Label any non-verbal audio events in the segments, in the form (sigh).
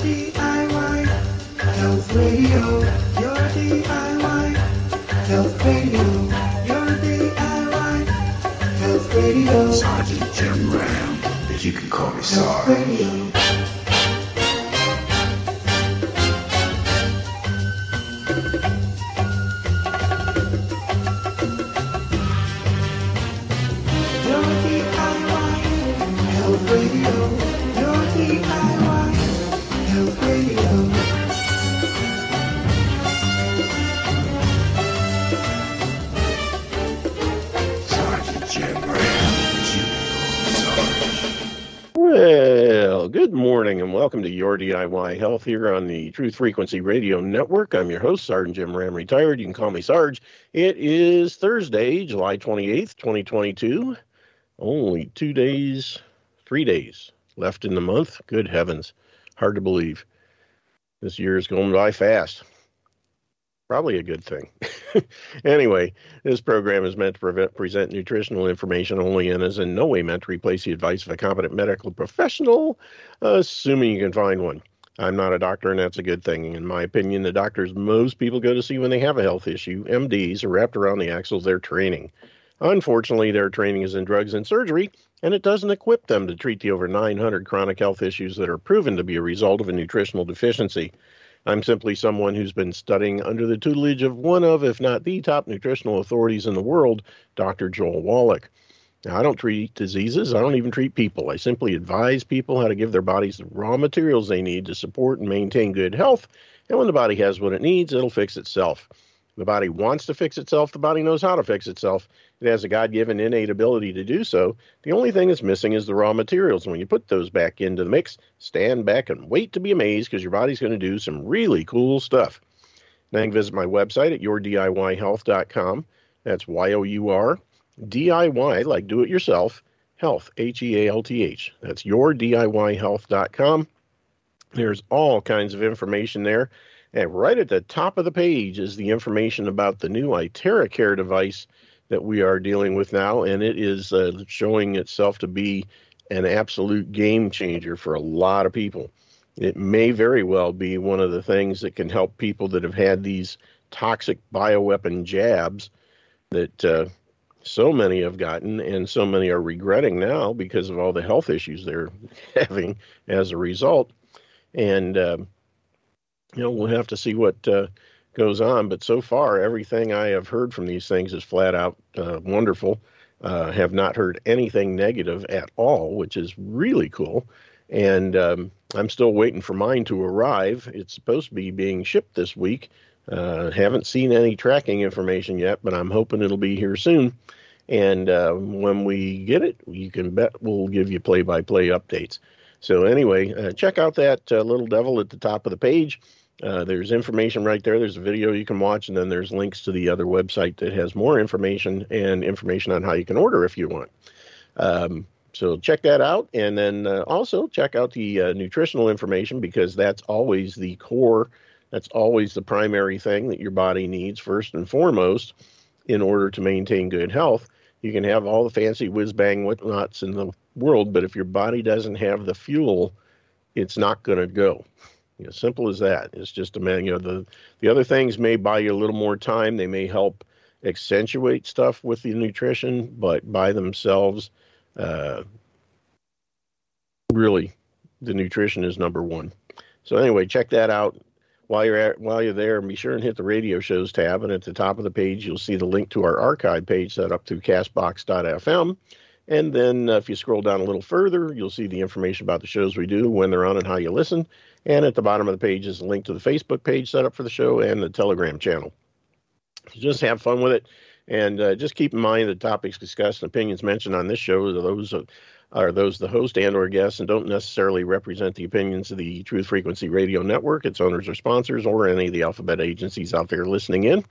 DIY Health Radio. Your DIY Health Radio. Your DIY Health Radio. Sergeant Jim Ram, but you can call me Sarge. Your DIY Health here on the Truth Frequency Radio Network. I'm your host, Sergeant Jim Ram, retired. You can call me Sarge. It is Thursday, July 28th, 2022. Only two days, three days left in the month. Good heavens. Hard to believe. This year is going by fast. Probably a good thing. (laughs) anyway, this program is meant to prevent, present nutritional information only and is in no way meant to replace the advice of a competent medical professional, assuming you can find one. I'm not a doctor, and that's a good thing. In my opinion, the doctors most people go to see when they have a health issue, MDs, are wrapped around the axles of their training. Unfortunately, their training is in drugs and surgery, and it doesn't equip them to treat the over 900 chronic health issues that are proven to be a result of a nutritional deficiency. I'm simply someone who's been studying under the tutelage of one of, if not the top nutritional authorities in the world, Dr. Joel Wallach. Now, I don't treat diseases. I don't even treat people. I simply advise people how to give their bodies the raw materials they need to support and maintain good health. And when the body has what it needs, it'll fix itself. The body wants to fix itself. The body knows how to fix itself. It has a God given innate ability to do so. The only thing that's missing is the raw materials. And when you put those back into the mix, stand back and wait to be amazed because your body's going to do some really cool stuff. Now you can visit my website at yourdiyhealth.com. That's Y O U R DIY, like do it yourself, health, H E A L T H. That's yourdiyhealth.com. There's all kinds of information there. And right at the top of the page is the information about the new iTeraCare device that we are dealing with now. And it is uh, showing itself to be an absolute game changer for a lot of people. It may very well be one of the things that can help people that have had these toxic bioweapon jabs that uh, so many have gotten and so many are regretting now because of all the health issues they're (laughs) having as a result. And, um, you know, we'll have to see what uh, goes on. But so far, everything I have heard from these things is flat out uh, wonderful. Uh, have not heard anything negative at all, which is really cool. And um, I'm still waiting for mine to arrive. It's supposed to be being shipped this week. Uh, haven't seen any tracking information yet, but I'm hoping it'll be here soon. And uh, when we get it, you can bet we'll give you play by play updates. So, anyway, uh, check out that uh, little devil at the top of the page. Uh, there's information right there. There's a video you can watch, and then there's links to the other website that has more information and information on how you can order if you want. Um, so check that out, and then uh, also check out the uh, nutritional information because that's always the core. That's always the primary thing that your body needs first and foremost in order to maintain good health. You can have all the fancy whiz bang whatnots in the world, but if your body doesn't have the fuel, it's not going to go. You know, simple as that. It's just a man. You know, the the other things may buy you a little more time. They may help accentuate stuff with the nutrition, but by themselves, uh, really, the nutrition is number one. So anyway, check that out while you're at while you're there. Be sure and hit the radio shows tab, and at the top of the page, you'll see the link to our archive page set up through Castbox.fm. And then uh, if you scroll down a little further, you'll see the information about the shows we do, when they're on, and how you listen. And at the bottom of the page is a link to the Facebook page set up for the show and the Telegram channel. Just have fun with it. And uh, just keep in mind the topics discussed and opinions mentioned on this show are those of, are those the host and or guests and don't necessarily represent the opinions of the Truth Frequency Radio Network, its owners or sponsors, or any of the alphabet agencies out there listening in.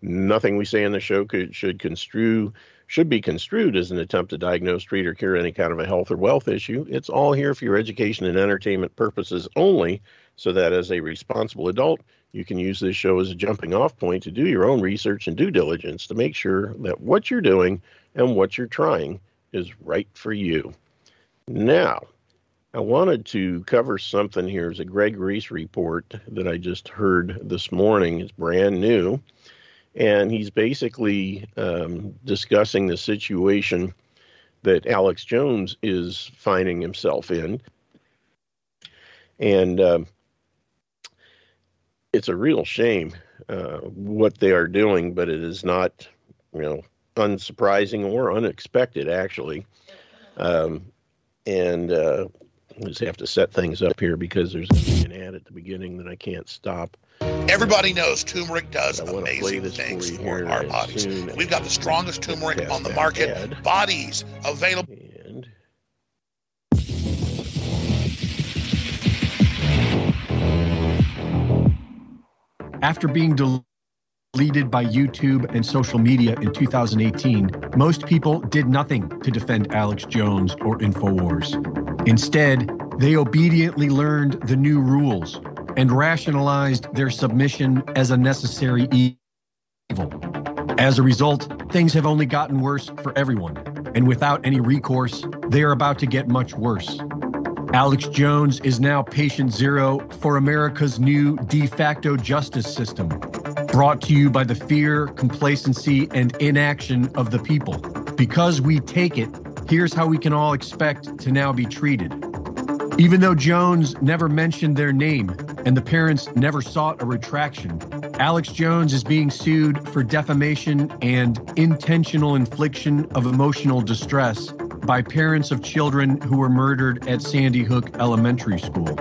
Nothing we say in the show could, should construe should be construed as an attempt to diagnose, treat, or cure any kind of a health or wealth issue. It's all here for your education and entertainment purposes only, so that as a responsible adult, you can use this show as a jumping off point to do your own research and due diligence to make sure that what you're doing and what you're trying is right for you. Now, I wanted to cover something here. It's a Greg Reese report that I just heard this morning. It's brand new. And he's basically um, discussing the situation that Alex Jones is finding himself in. And uh, it's a real shame uh, what they are doing, but it is not, you know, unsurprising or unexpected, actually. Um, and uh, I just have to set things up here because there's an ad at the beginning that I can't stop. Everybody knows turmeric does I wanna play amazing this for things for our bodies. We've got the strongest turmeric on the market. ad. Bodies available. And After being deleted by YouTube and social media in 2018, most people did nothing to defend Alex Jones or InfoWars. Instead, they obediently learned the new rules and rationalized their submission as a necessary evil. As a result, things have only gotten worse for everyone, and without any recourse, they are about to get much worse. Alex Jones is now patient zero for America's new de facto justice system, brought to you by the fear, complacency, and inaction of the people. Because we take it, here's how we can all expect to now be treated. Even though Jones never mentioned their name and the parents never sought a retraction, Alex Jones is being sued for defamation and intentional infliction of emotional distress by parents of children who were murdered at Sandy Hook Elementary School.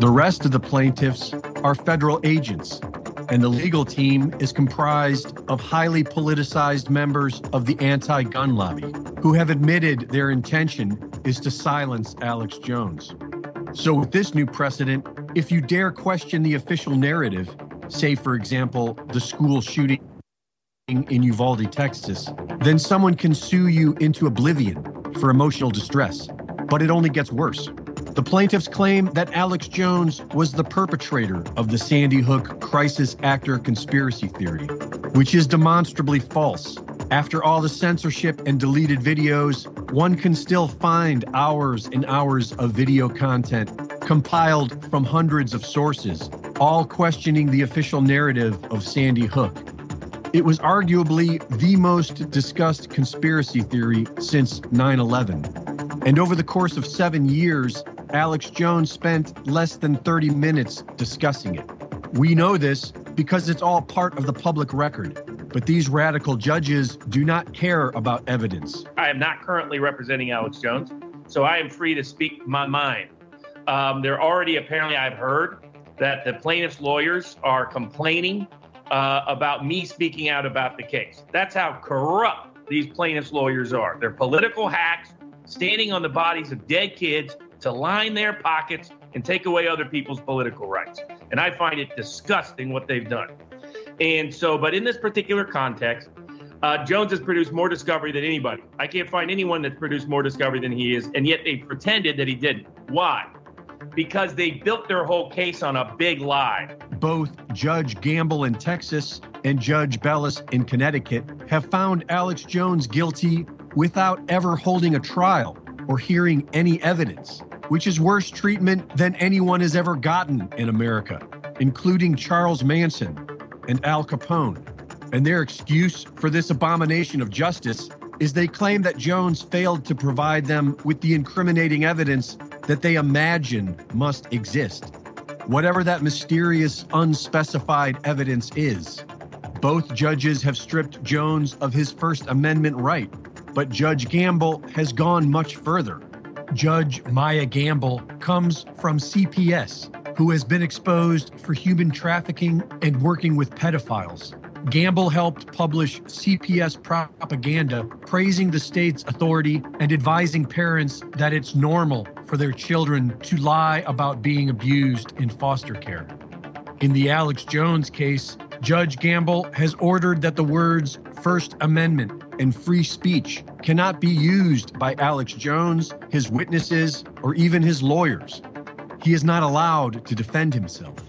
The rest of the plaintiffs are federal agents, and the legal team is comprised of highly politicized members of the anti gun lobby who have admitted their intention is to silence Alex Jones. So, with this new precedent, if you dare question the official narrative, say, for example, the school shooting in Uvalde, Texas, then someone can sue you into oblivion for emotional distress. But it only gets worse. The plaintiffs claim that Alex Jones was the perpetrator of the Sandy Hook crisis actor conspiracy theory, which is demonstrably false. After all the censorship and deleted videos, one can still find hours and hours of video content compiled from hundreds of sources, all questioning the official narrative of Sandy Hook. It was arguably the most discussed conspiracy theory since 9 11. And over the course of seven years, Alex Jones spent less than 30 minutes discussing it. We know this because it's all part of the public record. But these radical judges do not care about evidence. I am not currently representing Alex Jones, so I am free to speak my mind. Um, there already apparently I've heard that the plaintiff's lawyers are complaining uh, about me speaking out about the case. That's how corrupt these plaintiffs' lawyers are. They're political hacks standing on the bodies of dead kids to line their pockets and take away other people's political rights. And I find it disgusting what they've done. And so, but in this particular context, uh, Jones has produced more discovery than anybody. I can't find anyone that's produced more discovery than he is, and yet they pretended that he didn't. Why? Because they built their whole case on a big lie. Both Judge Gamble in Texas and Judge Bellis in Connecticut have found Alex Jones guilty without ever holding a trial or hearing any evidence, which is worse treatment than anyone has ever gotten in America, including Charles Manson and Al Capone. And their excuse for this abomination of justice is they claim that Jones failed to provide them with the incriminating evidence that they imagine must exist. Whatever that mysterious, unspecified evidence is. Both judges have stripped Jones of his First Amendment right, but Judge Gamble has gone much further. Judge Maya Gamble comes from CPS, who has been exposed for human trafficking and working with pedophiles. Gamble helped publish CPS propaganda praising the state's authority and advising parents that it's normal for their children to lie about being abused in foster care. In the Alex Jones case, Judge Gamble has ordered that the words First Amendment and free speech cannot be used by Alex Jones, his witnesses, or even his lawyers. He is not allowed to defend himself.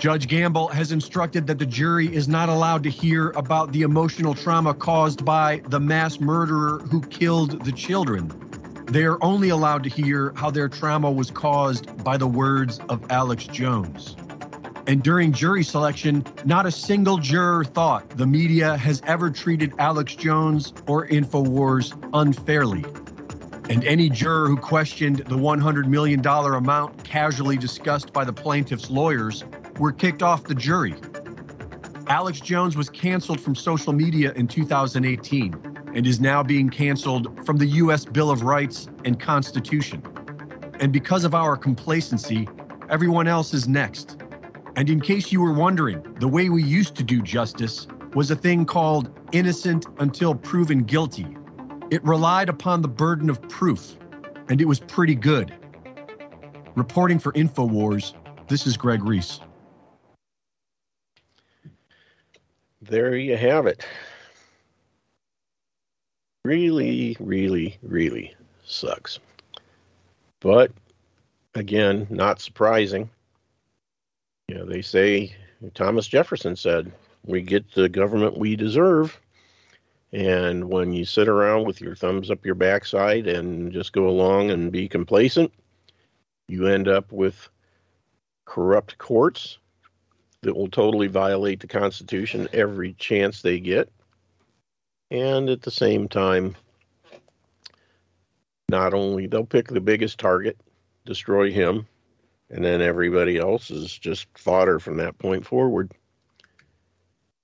Judge Gamble has instructed that the jury is not allowed to hear about the emotional trauma caused by the mass murderer who killed the children. they are only allowed to hear how their trauma was caused by the words of Alex Jones. And during jury selection, not a single juror thought the media has ever treated Alex Jones or InfoWars unfairly. And any juror who questioned the $100 million amount casually discussed by the plaintiff's lawyers were kicked off the jury. Alex Jones was canceled from social media in 2018 and is now being canceled from the U.S. Bill of Rights and Constitution. And because of our complacency, everyone else is next. And in case you were wondering, the way we used to do justice was a thing called innocent until proven guilty. It relied upon the burden of proof, and it was pretty good. Reporting for InfoWars, this is Greg Reese. There you have it. Really, really, really sucks. But again, not surprising. You know, they say Thomas Jefferson said, "We get the government we deserve." And when you sit around with your thumbs up your backside and just go along and be complacent, you end up with corrupt courts that will totally violate the Constitution every chance they get. And at the same time, not only they'll pick the biggest target, destroy him, and then everybody else is just fodder from that point forward.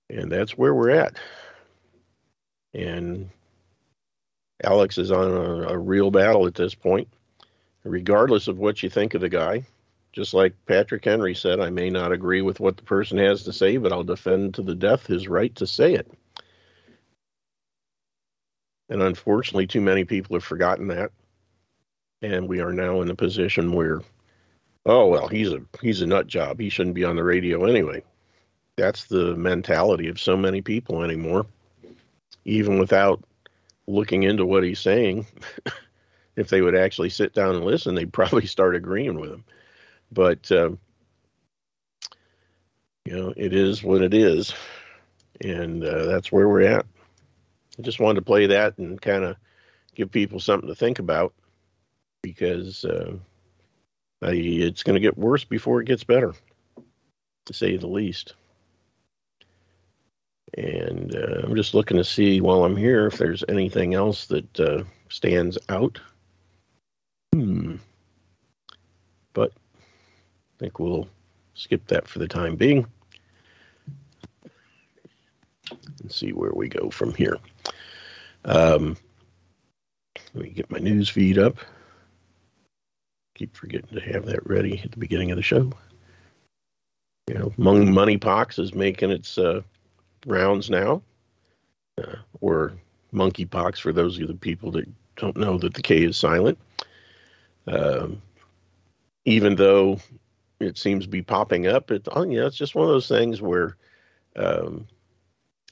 And that's where we're at. And Alex is on a, a real battle at this point, regardless of what you think of the guy. Just like Patrick Henry said, I may not agree with what the person has to say, but I'll defend to the death his right to say it. And unfortunately, too many people have forgotten that. And we are now in a position where, oh well, he's a he's a nut job. He shouldn't be on the radio anyway. That's the mentality of so many people anymore. Even without looking into what he's saying, (laughs) if they would actually sit down and listen, they'd probably start agreeing with him. But um, you know, it is what it is, and uh, that's where we're at. I just wanted to play that and kind of give people something to think about because uh, I, it's going to get worse before it gets better, to say the least. And uh, I'm just looking to see while I'm here if there's anything else that uh, stands out. Hmm. I think we'll skip that for the time being and see where we go from here. Um, let me get my news feed up. Keep forgetting to have that ready at the beginning of the show. You know, Mung Moneypox is making its uh, rounds now, uh, or monkeypox for those of the people that don't know that the K is silent. Um, even though it seems to be popping up, it oh, yeah, it's just one of those things where um,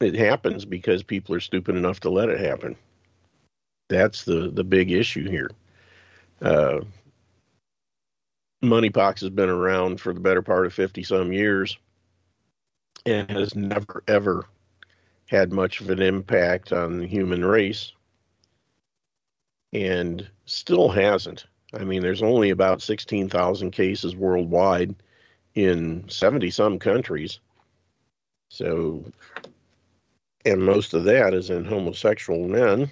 it happens because people are stupid enough to let it happen. That's the the big issue here. Uh, moneypox has been around for the better part of 50 some years and has never ever had much of an impact on the human race and still hasn't. I mean, there's only about 16,000 cases worldwide in 70 some countries. So and most of that is in homosexual men.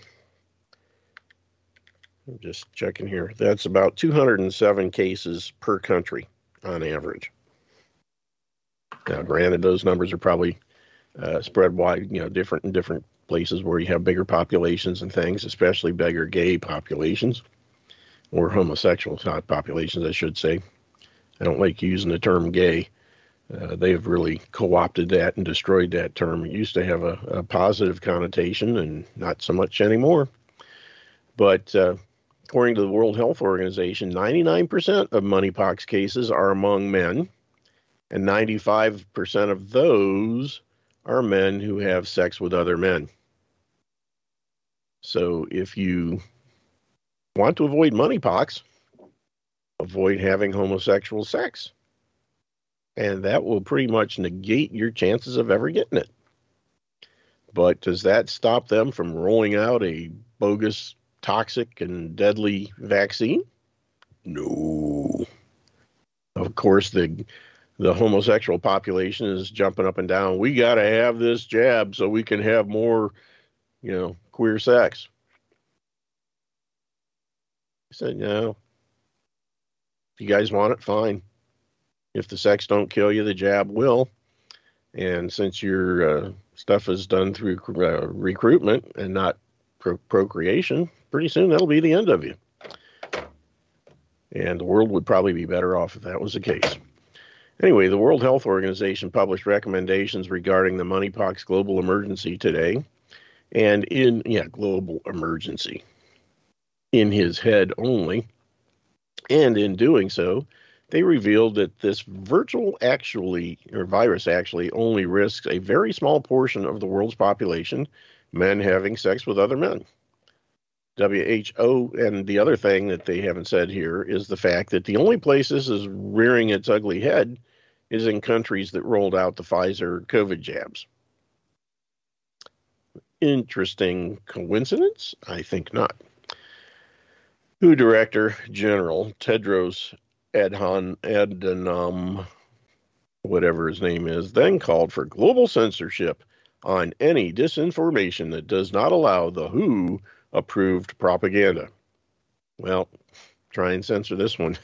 I'm just checking here. That's about 207 cases per country on average. Now, granted, those numbers are probably uh, spread wide, you know, different in different places where you have bigger populations and things, especially bigger gay populations or homosexual populations, I should say. I don't like using the term gay uh, they have really co-opted that and destroyed that term. It used to have a, a positive connotation, and not so much anymore. But uh, according to the World Health Organization, 99% of monkeypox cases are among men, and 95% of those are men who have sex with other men. So if you want to avoid monkeypox, avoid having homosexual sex and that will pretty much negate your chances of ever getting it. But does that stop them from rolling out a bogus toxic and deadly vaccine? No. Of course, the the homosexual population is jumping up and down. We got to have this jab so we can have more, you know, queer sex. I said, no. If you guys want it, fine. If the sex don't kill you, the jab will. And since your uh, stuff is done through uh, recruitment and not pro- procreation, pretty soon that'll be the end of you. And the world would probably be better off if that was the case. Anyway, the World Health Organization published recommendations regarding the monkeypox global emergency today. And in, yeah, global emergency in his head only. And in doing so, they revealed that this virtual actually, or virus actually, only risks a very small portion of the world's population, men having sex with other men. WHO, and the other thing that they haven't said here is the fact that the only place this is rearing its ugly head is in countries that rolled out the Pfizer COVID jabs. Interesting coincidence? I think not. WHO Director General Tedros Adhanom, Adhanom, whatever his name is, then called for global censorship on any disinformation that does not allow the WHO approved propaganda. Well, try and censor this one,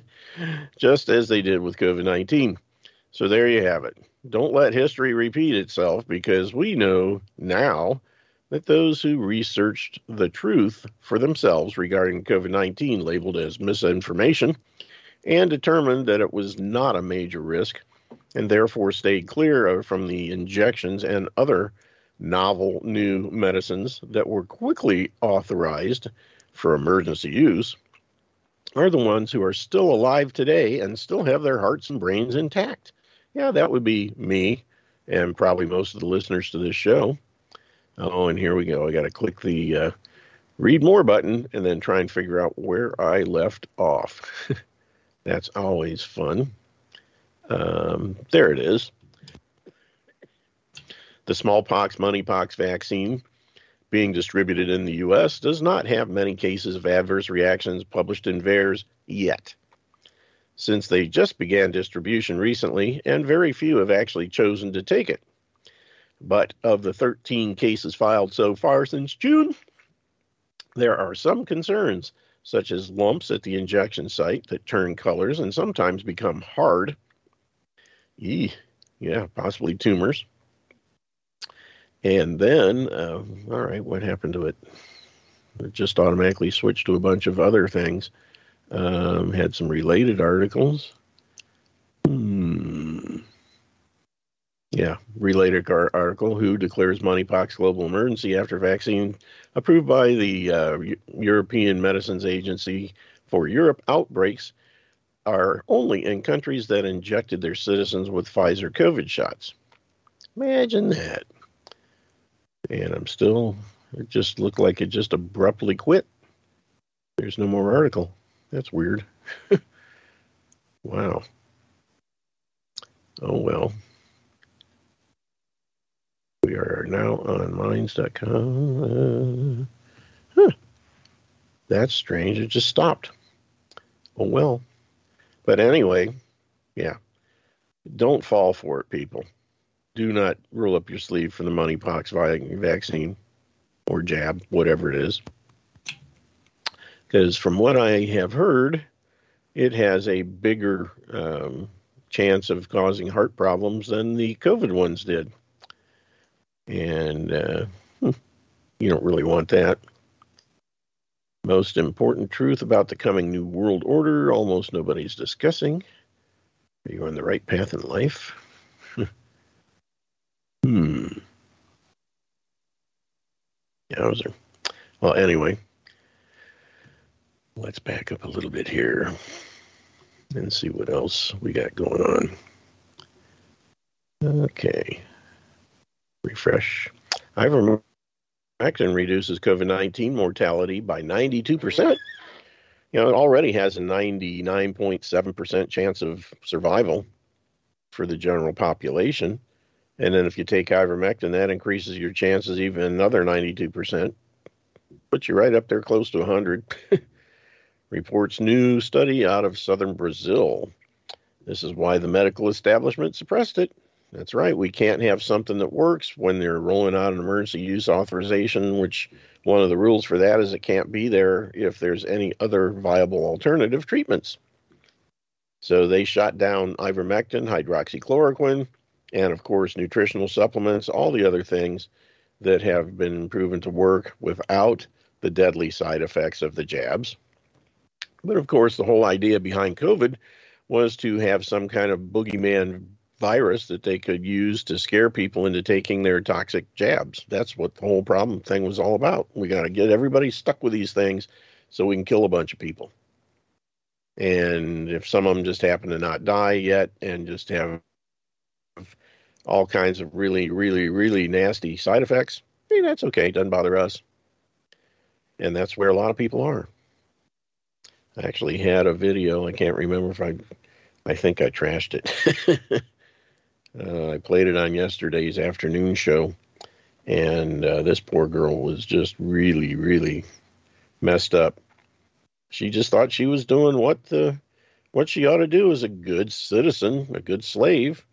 (laughs) just as they did with COVID 19. So there you have it. Don't let history repeat itself because we know now that those who researched the truth for themselves regarding COVID 19, labeled as misinformation, and determined that it was not a major risk, and therefore stayed clear from the injections and other novel new medicines that were quickly authorized for emergency use are the ones who are still alive today and still have their hearts and brains intact. Yeah, that would be me and probably most of the listeners to this show. Oh, and here we go. I got to click the uh, read more button and then try and figure out where I left off. (laughs) That's always fun. Um, there it is the smallpox, monkeypox vaccine being distributed in the U.S. does not have many cases of adverse reactions published in VAERS yet. Since they just began distribution recently, and very few have actually chosen to take it. But of the 13 cases filed so far since June, there are some concerns, such as lumps at the injection site that turn colors and sometimes become hard. Eee, yeah, possibly tumors. And then, uh, all right, what happened to it? It just automatically switched to a bunch of other things. Um, had some related articles. Hmm. Yeah, related article. WHO declares monkeypox global emergency after vaccine approved by the uh, European Medicines Agency for Europe outbreaks are only in countries that injected their citizens with Pfizer COVID shots. Imagine that and I'm still, it just looked like it just abruptly quit. There's no more article. That's weird. (laughs) wow. Oh well. Are now on minds.com. Uh, huh. That's strange. It just stopped. Oh well. But anyway, yeah. Don't fall for it, people do not roll up your sleeve for the monkeypox vaccine or jab, whatever it is. Because from what I have heard, it has a bigger um, chance of causing heart problems than the COVID ones did. And uh, hmm, you don't really want that. Most important truth about the coming New World Order almost nobody's discussing. Are you on the right path in life? (laughs) Hmm. Yowzer. Well, anyway, let's back up a little bit here and see what else we got going on. Okay. Refresh. Ivermectin reduces COVID 19 mortality by 92%. You know, it already has a 99.7% chance of survival for the general population. And then if you take ivermectin, that increases your chances even another 92%. puts you right up there close to 100. (laughs) Reports new study out of southern Brazil. This is why the medical establishment suppressed it. That's right. We can't have something that works when they're rolling out an emergency use authorization, which one of the rules for that is it can't be there if there's any other viable alternative treatments. So they shot down ivermectin, hydroxychloroquine, and of course, nutritional supplements, all the other things that have been proven to work without the deadly side effects of the jabs. But of course, the whole idea behind COVID was to have some kind of boogeyman virus that they could use to scare people into taking their toxic jabs. That's what the whole problem thing was all about. We got to get everybody stuck with these things so we can kill a bunch of people. And if some of them just happen to not die yet and just have all kinds of really, really, really nasty side effects, hey, that's okay. It doesn't bother us. And that's where a lot of people are. I actually had a video. I can't remember if I, I think I trashed it. (laughs) uh, I played it on yesterday's afternoon show, and uh, this poor girl was just really, really messed up. She just thought she was doing what the what she ought to do as a good citizen, a good slave.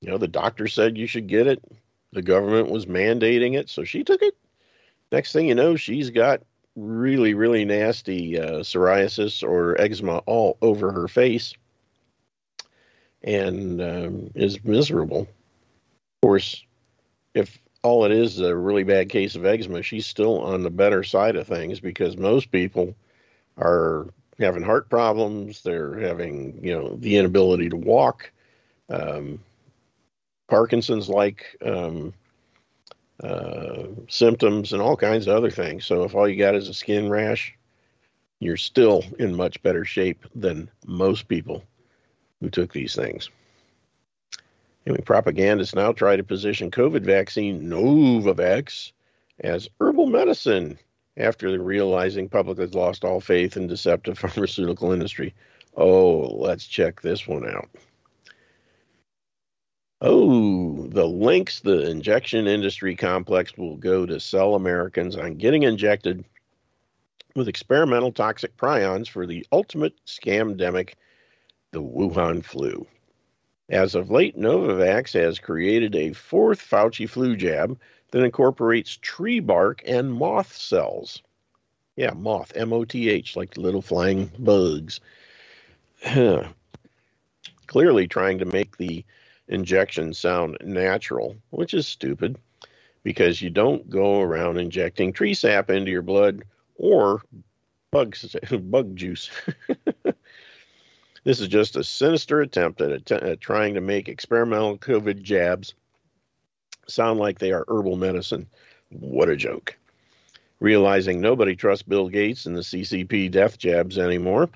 You know, the doctor said you should get it. The government was mandating it, so she took it. Next thing you know, she's got really, really nasty uh, psoriasis or eczema all over her face and um, is miserable. Of course, if all it is is a really bad case of eczema, she's still on the better side of things because most people are having heart problems. They're having, you know, the inability to walk, um, Parkinson's like um, uh, symptoms, and all kinds of other things. So if all you got is a skin rash, you're still in much better shape than most people who took these things. Anyway, propagandists now try to position COVID vaccine Novavax as herbal medicine after realizing public has lost all faith in deceptive (laughs) pharmaceutical industry. Oh, let's check this one out. Oh, the links the injection industry complex will go to sell Americans on getting injected with experimental toxic prions for the ultimate scamdemic, the Wuhan flu. As of late, Novavax has created a fourth Fauci flu jab that incorporates tree bark and moth cells. Yeah, moth, M O T H, like little flying bugs. (clears throat) Clearly trying to make the injection sound natural, which is stupid because you don't go around injecting tree sap into your blood or bugs, (laughs) bug juice. (laughs) this is just a sinister attempt at, at trying to make experimental COVID jabs sound like they are herbal medicine. What a joke. Realizing nobody trusts Bill Gates and the CCP death jabs anymore.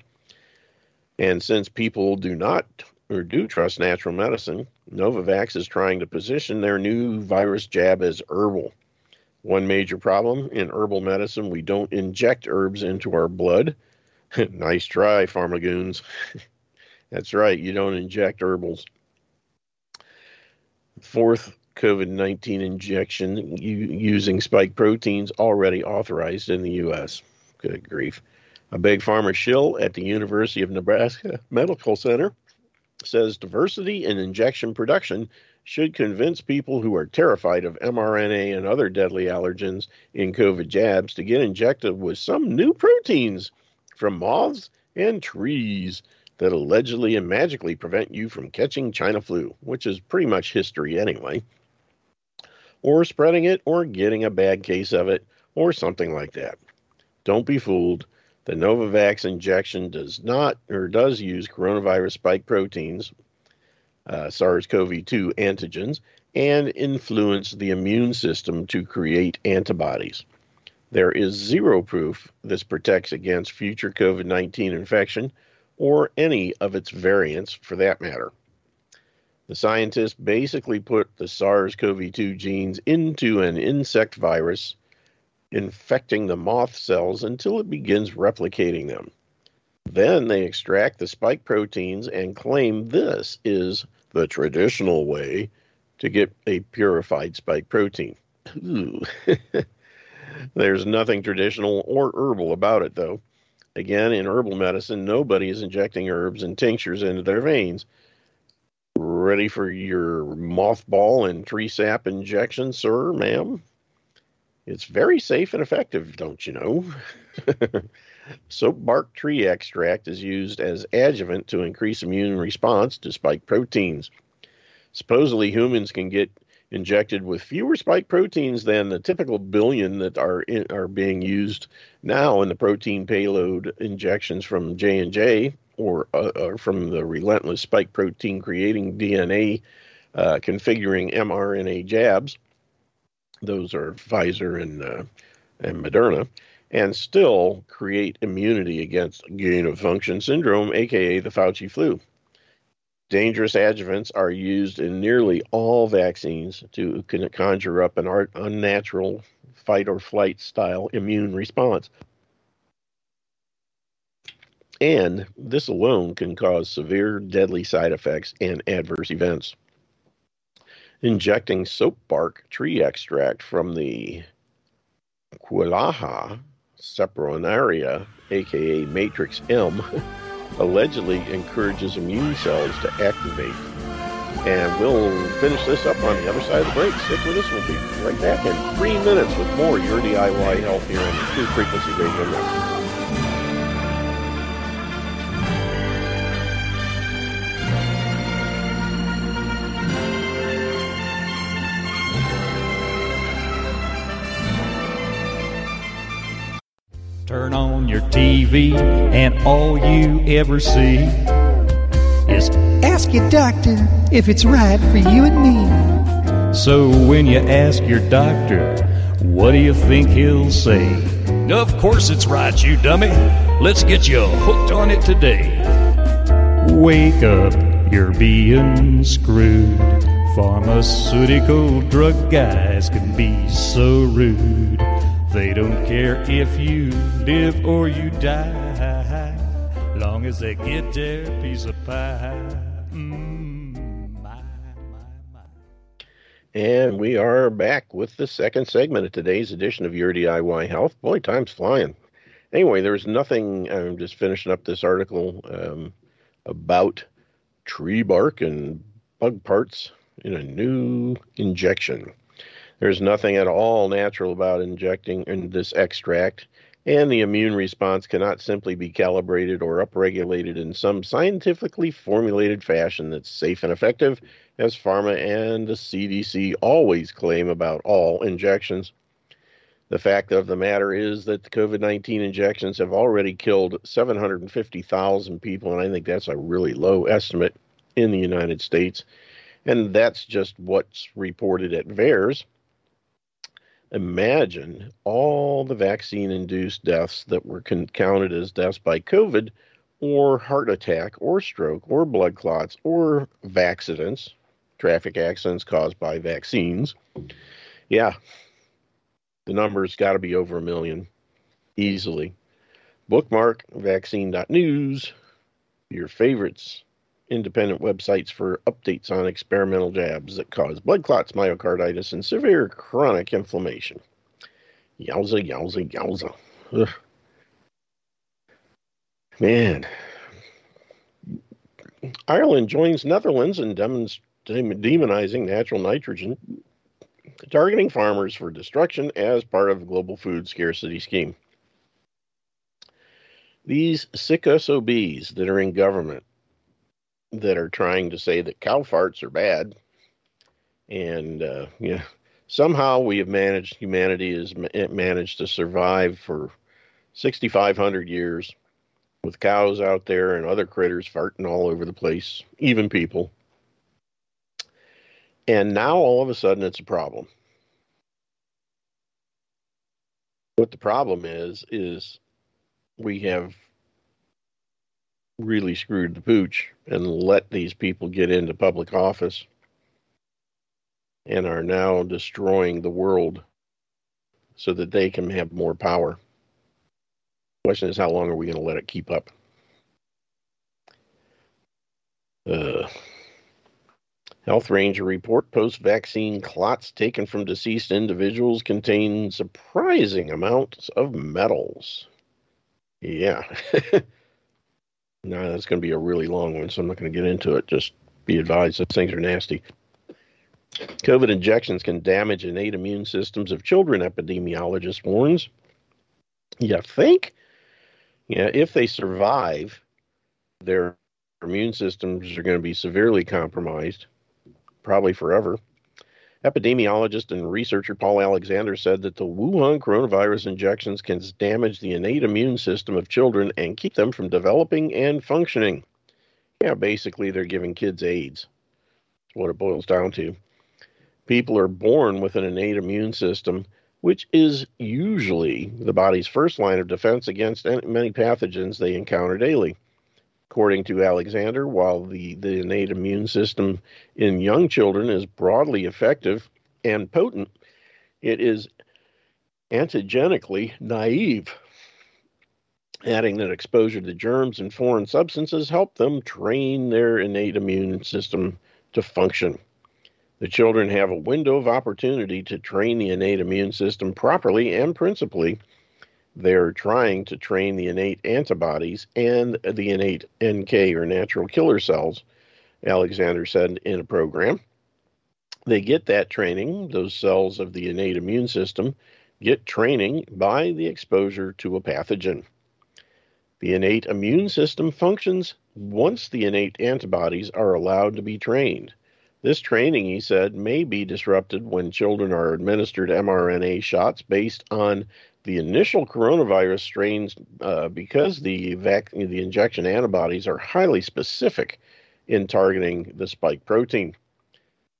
And since people do not or do trust natural medicine, Novavax is trying to position their new virus jab as herbal. One major problem in herbal medicine, we don't inject herbs into our blood. (laughs) nice try, pharmagoons. (laughs) That's right, you don't inject herbals. Fourth COVID 19 injection using spike proteins already authorized in the U.S. Good grief. A big pharma shill at the University of Nebraska Medical Center says diversity in injection production should convince people who are terrified of mRNA and other deadly allergens in COVID jabs to get injected with some new proteins from moths and trees that allegedly and magically prevent you from catching China flu, which is pretty much history anyway, or spreading it, or getting a bad case of it, or something like that. Don't be fooled. The Novavax injection does not or does use coronavirus spike proteins, uh, SARS CoV 2 antigens, and influence the immune system to create antibodies. There is zero proof this protects against future COVID 19 infection or any of its variants for that matter. The scientists basically put the SARS CoV 2 genes into an insect virus infecting the moth cells until it begins replicating them. Then they extract the spike proteins and claim this is the traditional way to get a purified spike protein. (laughs) (laughs) There's nothing traditional or herbal about it, though. Again, in herbal medicine, nobody is injecting herbs and tinctures into their veins. Ready for your mothball and tree sap injection, sir, ma'am? It's very safe and effective, don't you know? (laughs) Soap bark tree extract is used as adjuvant to increase immune response to spike proteins. Supposedly, humans can get injected with fewer spike proteins than the typical billion that are in, are being used now in the protein payload injections from J and J or, uh, from the relentless spike protein creating DNA uh, configuring mRNA jabs. Those are Pfizer and uh, and Moderna, and still create immunity against gain of function syndrome, aka the Fauci flu. Dangerous adjuvants are used in nearly all vaccines to conjure up an unnatural fight or flight style immune response. And this alone can cause severe deadly side effects and adverse events. Injecting soap bark tree extract from the Quillaja saponaria, aka Matrix M, (laughs) allegedly encourages immune cells to activate. And we'll finish this up on the other side of the break. Stick with us. We'll be right back in three minutes with more Your DIY Health here on the True Frequency Radio Network. Turn on your TV, and all you ever see is Ask your doctor if it's right for you and me. So when you ask your doctor, what do you think he'll say? Of course it's right, you dummy. Let's get you hooked on it today. Wake up, you're being screwed. Pharmaceutical drug guys can be so rude. They don't care if you live or you die, long as they get their piece of pie. Mm. And we are back with the second segment of today's edition of Your DIY Health. Boy, time's flying. Anyway, there's nothing, I'm just finishing up this article um, about tree bark and bug parts in a new injection. There's nothing at all natural about injecting in this extract, and the immune response cannot simply be calibrated or upregulated in some scientifically formulated fashion that's safe and effective, as pharma and the CDC always claim about all injections. The fact of the matter is that the COVID 19 injections have already killed 750,000 people, and I think that's a really low estimate in the United States. And that's just what's reported at VAERS. Imagine all the vaccine induced deaths that were con- counted as deaths by COVID or heart attack or stroke or blood clots or accidents, traffic accidents caused by vaccines. Yeah, the number's got to be over a million easily. Bookmark vaccine.news, your favorites independent websites for updates on experimental jabs that cause blood clots, myocarditis, and severe chronic inflammation. Yowza, yowza, yowza. Ugh. Man. Ireland joins Netherlands in demonizing natural nitrogen, targeting farmers for destruction as part of a global food scarcity scheme. These sick SOBs that are in government that are trying to say that cow farts are bad. And uh, yeah, somehow we have managed, humanity has managed to survive for 6,500 years with cows out there and other critters farting all over the place, even people. And now all of a sudden it's a problem. What the problem is, is we have really screwed the pooch and let these people get into public office and are now destroying the world so that they can have more power. Question is, how long are we going to let it keep up? Uh, Health Ranger report post vaccine clots taken from deceased individuals contain surprising amounts of metals. Yeah. (laughs) no, that's going to be a really long one, so I'm not going to get into it. Just be advised, those things are nasty. COVID injections can damage innate immune systems of children, epidemiologist warns. You think? Yeah, if they survive, their immune systems are going to be severely compromised, probably forever. Epidemiologist and researcher Paul Alexander said that the Wuhan coronavirus injections can damage the innate immune system of children and keep them from developing and functioning. Yeah, basically, they're giving kids AIDS. That's what it boils down to. People are born with an innate immune system, which is usually the body's first line of defense against many pathogens they encounter daily. According to Alexander, while the, the innate immune system in young children is broadly effective and potent, it is antigenically naive, adding that exposure to germs and foreign substances help them train their innate immune system to function. The children have a window of opportunity to train the innate immune system properly and principally they're trying to train the innate antibodies and the innate NK or natural killer cells, Alexander said in a program. They get that training, those cells of the innate immune system get training by the exposure to a pathogen. The innate immune system functions once the innate antibodies are allowed to be trained. This training, he said, may be disrupted when children are administered mRNA shots based on the initial coronavirus strains, uh, because the vac- the injection antibodies are highly specific in targeting the spike protein,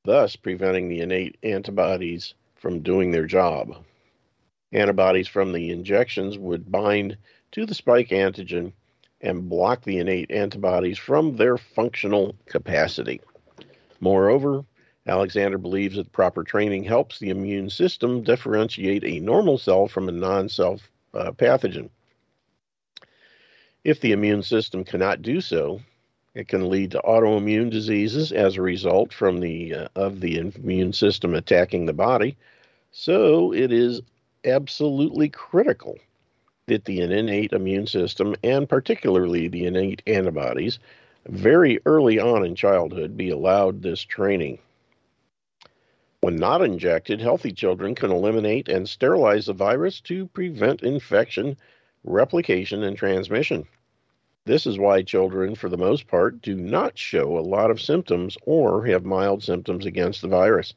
thus preventing the innate antibodies from doing their job. Antibodies from the injections would bind to the spike antigen and block the innate antibodies from their functional capacity. Moreover, Alexander believes that proper training helps the immune system differentiate a normal cell from a non self uh, pathogen. If the immune system cannot do so, it can lead to autoimmune diseases as a result from the uh, of the immune system attacking the body. So it is absolutely critical that the innate immune system and particularly the innate antibodies very early on in childhood be allowed this training. When not injected, healthy children can eliminate and sterilize the virus to prevent infection, replication, and transmission. This is why children, for the most part, do not show a lot of symptoms or have mild symptoms against the virus,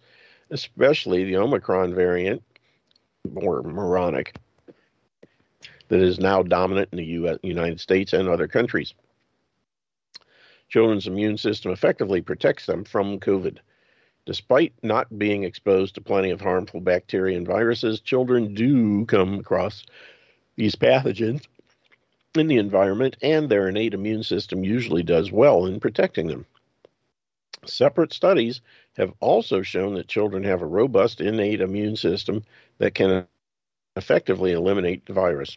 especially the Omicron variant or moronic that is now dominant in the US, United States and other countries. Children's immune system effectively protects them from COVID. Despite not being exposed to plenty of harmful bacteria and viruses, children do come across these pathogens in the environment, and their innate immune system usually does well in protecting them. Separate studies have also shown that children have a robust innate immune system that can effectively eliminate the virus.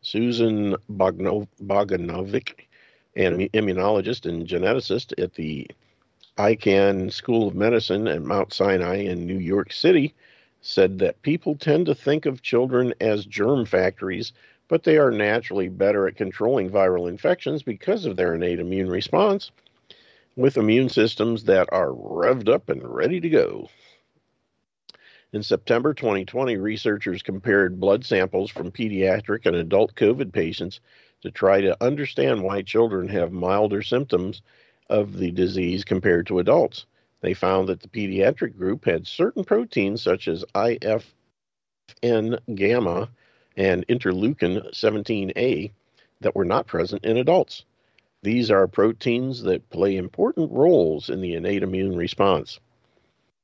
Susan Bogdanovic, an immunologist and geneticist at the Icahn School of Medicine at Mount Sinai in New York City said that people tend to think of children as germ factories, but they are naturally better at controlling viral infections because of their innate immune response, with immune systems that are revved up and ready to go. In September 2020, researchers compared blood samples from pediatric and adult COVID patients to try to understand why children have milder symptoms of the disease compared to adults. They found that the pediatric group had certain proteins such as IFN gamma and interleukin 17A that were not present in adults. These are proteins that play important roles in the innate immune response.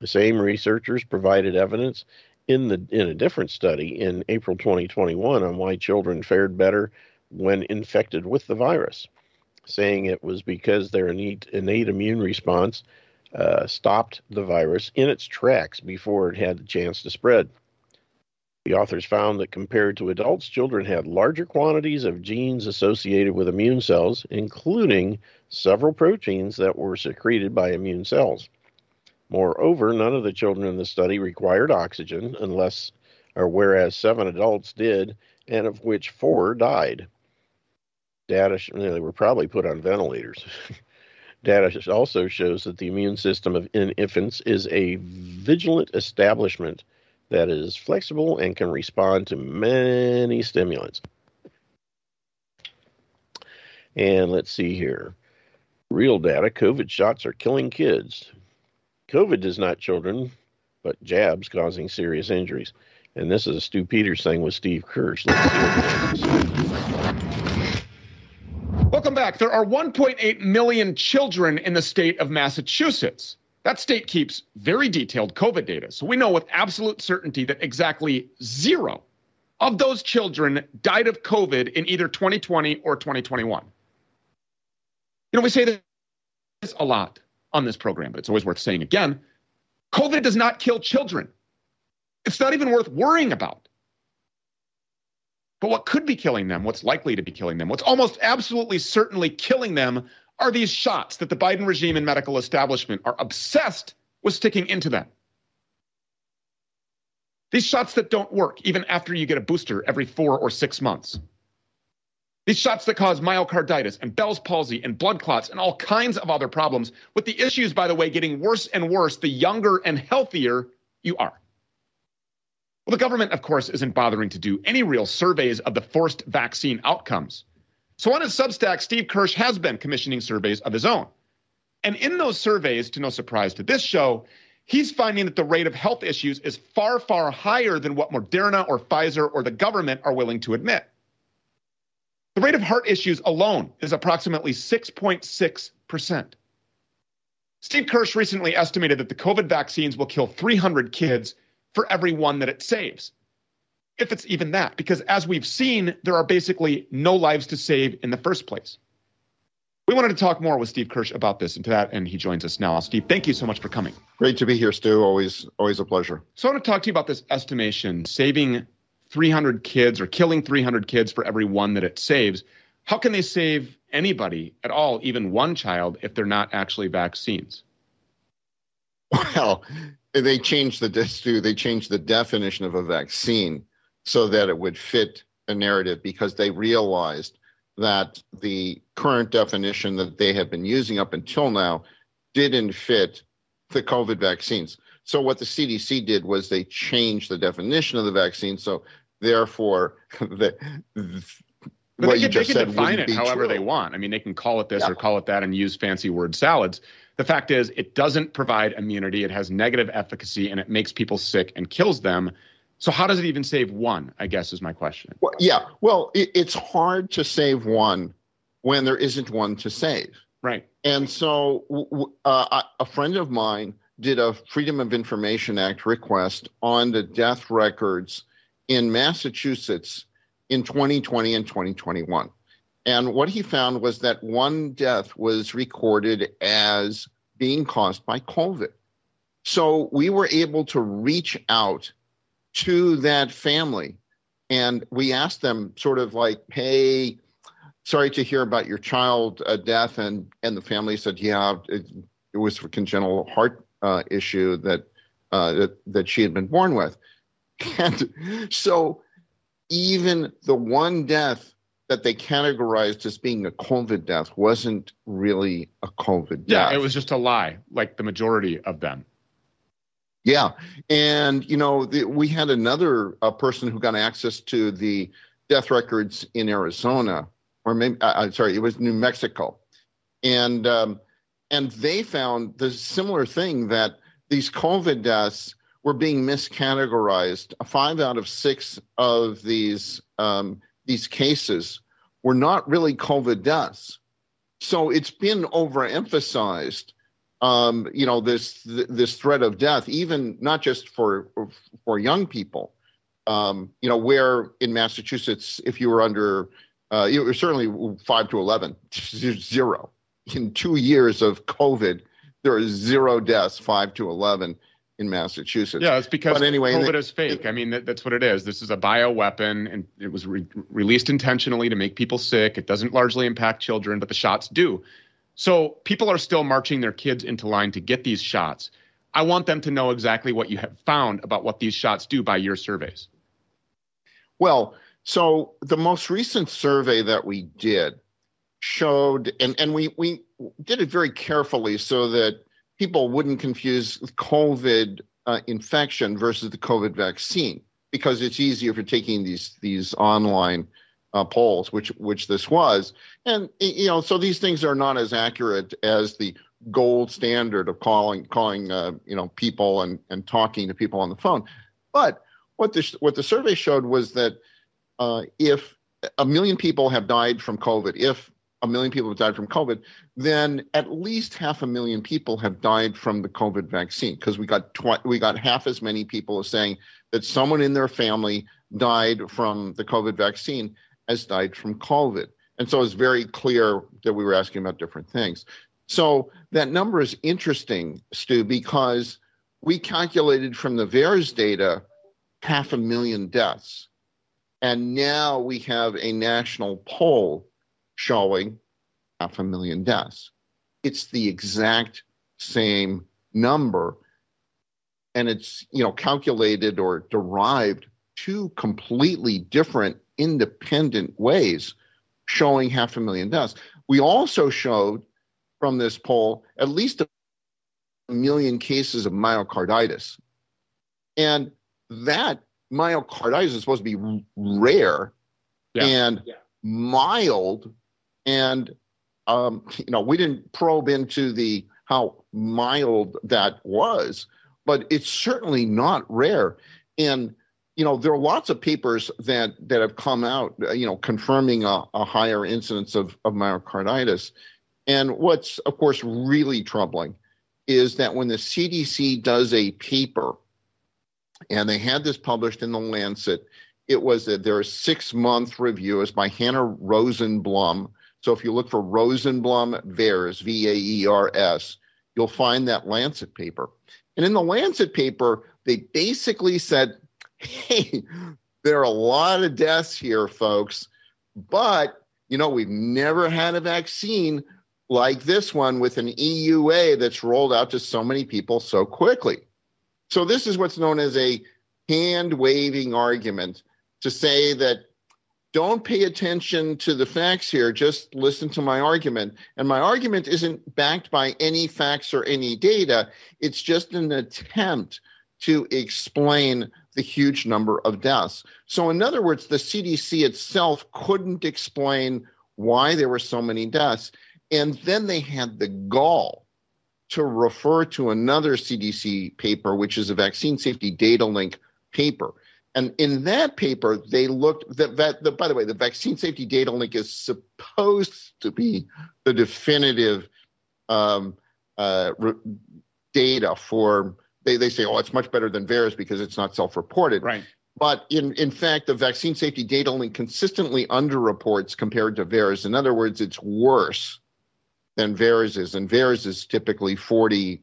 The same researchers provided evidence in the in a different study in April 2021 on why children fared better when infected with the virus saying it was because their innate, innate immune response uh, stopped the virus in its tracks before it had the chance to spread. The authors found that compared to adults, children had larger quantities of genes associated with immune cells, including several proteins that were secreted by immune cells. Moreover, none of the children in the study required oxygen, unless or whereas seven adults did, and of which four died. Data sh- they were probably put on ventilators. (laughs) Data also shows that the immune system of in infants is a vigilant establishment that is flexible and can respond to many stimulants. And let's see here. Real data COVID shots are killing kids. COVID is not children, but jabs causing serious injuries. And this is a Stu Peters thing with Steve Kirsch. Welcome back. There are 1.8 million children in the state of Massachusetts. That state keeps very detailed COVID data. So we know with absolute certainty that exactly zero of those children died of COVID in either 2020 or 2021. You know, we say this a lot on this program, but it's always worth saying again. COVID does not kill children. It's not even worth worrying about. But what could be killing them, what's likely to be killing them, what's almost absolutely certainly killing them are these shots that the Biden regime and medical establishment are obsessed with sticking into them. These shots that don't work even after you get a booster every four or six months. These shots that cause myocarditis and Bell's palsy and blood clots and all kinds of other problems, with the issues, by the way, getting worse and worse the younger and healthier you are. Well, the government, of course, isn't bothering to do any real surveys of the forced vaccine outcomes. So on his Substack, Steve Kirsch has been commissioning surveys of his own. And in those surveys, to no surprise to this show, he's finding that the rate of health issues is far, far higher than what Moderna or Pfizer or the government are willing to admit. The rate of heart issues alone is approximately 6.6%. Steve Kirsch recently estimated that the COVID vaccines will kill 300 kids for every one that it saves. If it's even that, because as we've seen, there are basically no lives to save in the first place. We wanted to talk more with Steve Kirsch about this and to that, and he joins us now. Steve, thank you so much for coming. Great to be here, Stu. Always, always a pleasure. So I want to talk to you about this estimation, saving 300 kids or killing 300 kids for every one that it saves. How can they save anybody at all, even one child, if they're not actually vaccines? Well, they changed the they changed the definition of a vaccine so that it would fit a narrative because they realized that the current definition that they have been using up until now didn't fit the COVID vaccines. So what the CDC did was they changed the definition of the vaccine. So therefore, (laughs) the, But what they you can, they just can said define it however true. they want. I mean, they can call it this Yeah. or call it that and use fancy word salads. The fact is, it doesn't provide immunity. It has negative efficacy and it makes people sick and kills them. So, how does it even save one? I guess is my question. Well, yeah. Well, it, it's hard to save one when there isn't one to save. Right. And so, uh, a friend of mine did a Freedom of Information Act request on the death records in Massachusetts in 2020 and 2021. And what he found was that one death was recorded as being caused by COVID. So we were able to reach out to that family and we asked them sort of like, hey, sorry to hear about your child uh, death and and the family said yeah it, it was a congenital heart uh, issue that uh, that that she had been born with (laughs) and so even the one death that they categorized as being a covid death wasn't really a covid Yeah, death Yeah, it was just a lie, like the majority of them. yeah, and you know the, we had another uh, person who got access to the death records in Arizona, or maybe uh, I'm sorry, it was New Mexico, and um, and they found the similar thing that these COVID deaths were being miscategorized. Five out of six of these um, these cases were not really COVID deaths, so it's been overemphasized um, you know this th- this threat of death, even not just for for young people. Um, you know, where in Massachusetts, if you were under, uh, you were certainly five to eleven, (laughs) zero. In two years of COVID, there are zero deaths, five to eleven in Massachusetts. Yeah, it's because But anyway, COVID they- is fake. I mean, that, that's what it is. This is a bioweapon, and it was re- released intentionally to make people sick. It doesn't largely impact children, but the shots do. So people are still marching their kids into line to get these shots. I want them to know exactly what you have found about what these shots do by your surveys. Well, so the most recent survey that we did showed, and, and we, we did it very carefully so that people wouldn't confuse COVID uh, infection versus the COVID vaccine because it's easier for taking these these online uh, polls, which which this was, and you know, so these things are not as accurate as the gold standard of calling calling uh, you know people and and talking to people on the phone. But what the what the survey showed was that uh, if a million people have died from COVID, if a million people have died from COVID, then at least half a million people have died from the COVID vaccine because we got tw- we got half as many people saying that someone in their family died from the COVID vaccine as died from COVID. And so it's very clear that we were asking about different things. So that number is interesting, Stu, because we calculated from the VAERS data half a million deaths. And now we have a national poll showing half a million deaths. It's the exact same number. And it's, you know, calculated or derived two completely different independent ways showing half a million deaths. We also showed from this poll at least a million cases of myocarditis. And that myocarditis is supposed to be rare yeah. and yeah. mild. And, um, you know, we didn't probe into the how mild that was, but it's certainly not rare. And you know, there are lots of papers that that have come out, you know, confirming a, a higher incidence of, of myocarditis. And what's, of course, really troubling is that when the CDC does a paper, and they had this published in the Lancet, it was that their six month review is by Hannah Rosenblum. So if you look for Rosenblum VAERS, V A E R S, you'll find that Lancet paper. And in the Lancet paper, they basically said hey, (laughs) there are a lot of deaths here, folks, but you know, we've never had a vaccine like this one with an EUA that's rolled out to so many people so quickly. So, this is what's known as a hand waving argument to say that don't pay attention to the facts here, just listen to my argument. And my argument isn't backed by any facts or any data, it's just an attempt to explain the huge number of deaths. So, in other words, the CDC itself couldn't explain why there were so many deaths. And then they had the gall to refer to another CDC paper, which is a vaccine safety data link paper. And in that paper, they looked that, that the, by the way, the vaccine safety data link is supposed to be the definitive um, uh, re- data for they, they say, oh, it's much better than VAERS because it's not self-reported. Right. But in, in fact, the vaccine safety data link consistently underreports compared to VAERS. In other words, it's worse than VAERS is. And VAERS is typically 40,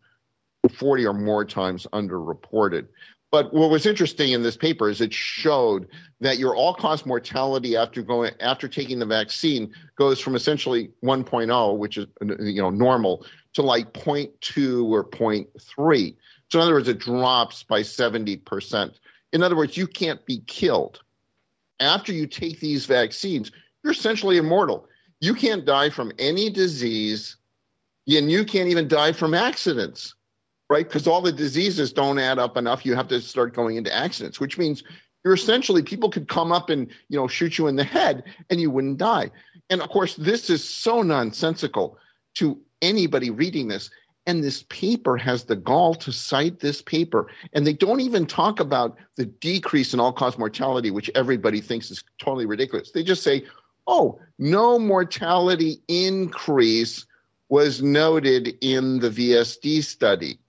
40 or more times underreported. But what was interesting in this paper is it showed that your all-cause mortality after going after taking the vaccine goes from essentially 1.0, which is you know normal, to like 0.2 or 0.3. So, in other words, it drops by 70%. In other words, you can't be killed. After you take these vaccines, you're essentially immortal. You can't die from any disease, and you can't even die from accidents, right? Because all the diseases don't add up enough. You have to start going into accidents, which means you're essentially people could come up and you know shoot you in the head and you wouldn't die. And of course, this is so nonsensical to anybody reading this. And this paper has the gall to cite this paper. And they don't even talk about the decrease in all cause mortality, which everybody thinks is totally ridiculous. They just say, oh, no mortality increase was noted in the VSD study.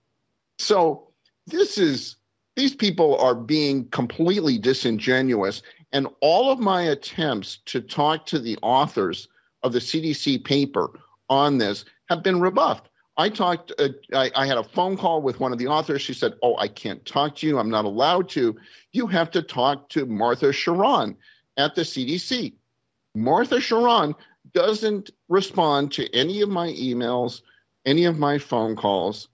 So this is, these people are being completely disingenuous. And all of my attempts to talk to the authors of the CDC paper on this have been rebuffed. I talked, uh, I, I, had a phone call with one of the authors. She said, Oh, I can't talk to you. I'm not allowed to. You have to talk to Martha Sharan at the CDC. Martha Sharan doesn't respond to any of my emails, any of my phone calls.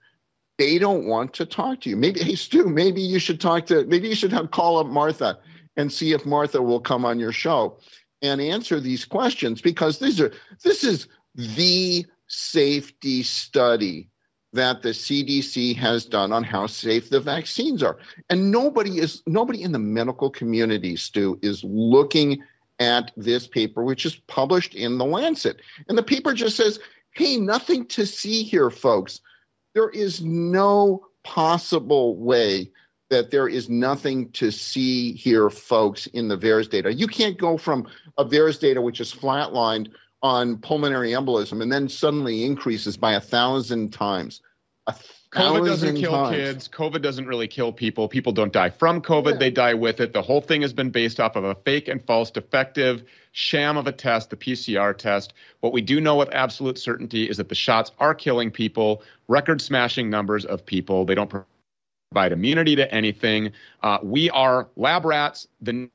They don't want to talk to you. Maybe, hey, Stu, maybe you should talk to, maybe you should have call up Martha and see if Martha will come on your show and answer these questions because these are, this is the safety study that the CDC has done on how safe the vaccines are. And nobody is nobody in the medical community, Stu, is looking at this paper, which is published in the Lancet. And the paper just says, hey, nothing to see here, folks. There is no possible way that there is nothing to see here, folks, in the VAERS data. You can't go from a VAERS data, which is flatlined on pulmonary embolism, and then suddenly increases by a thousand times. A COVID doesn't kill kids. COVID doesn't really kill people. People don't die from COVID, Yeah. they die with it. The whole thing has been based off of a fake and false, defective sham of a test, the PCR test. What we do know with absolute certainty is that the shots are killing people, record smashing numbers of people. They don't provide immunity to anything. Uh, we are lab rats. The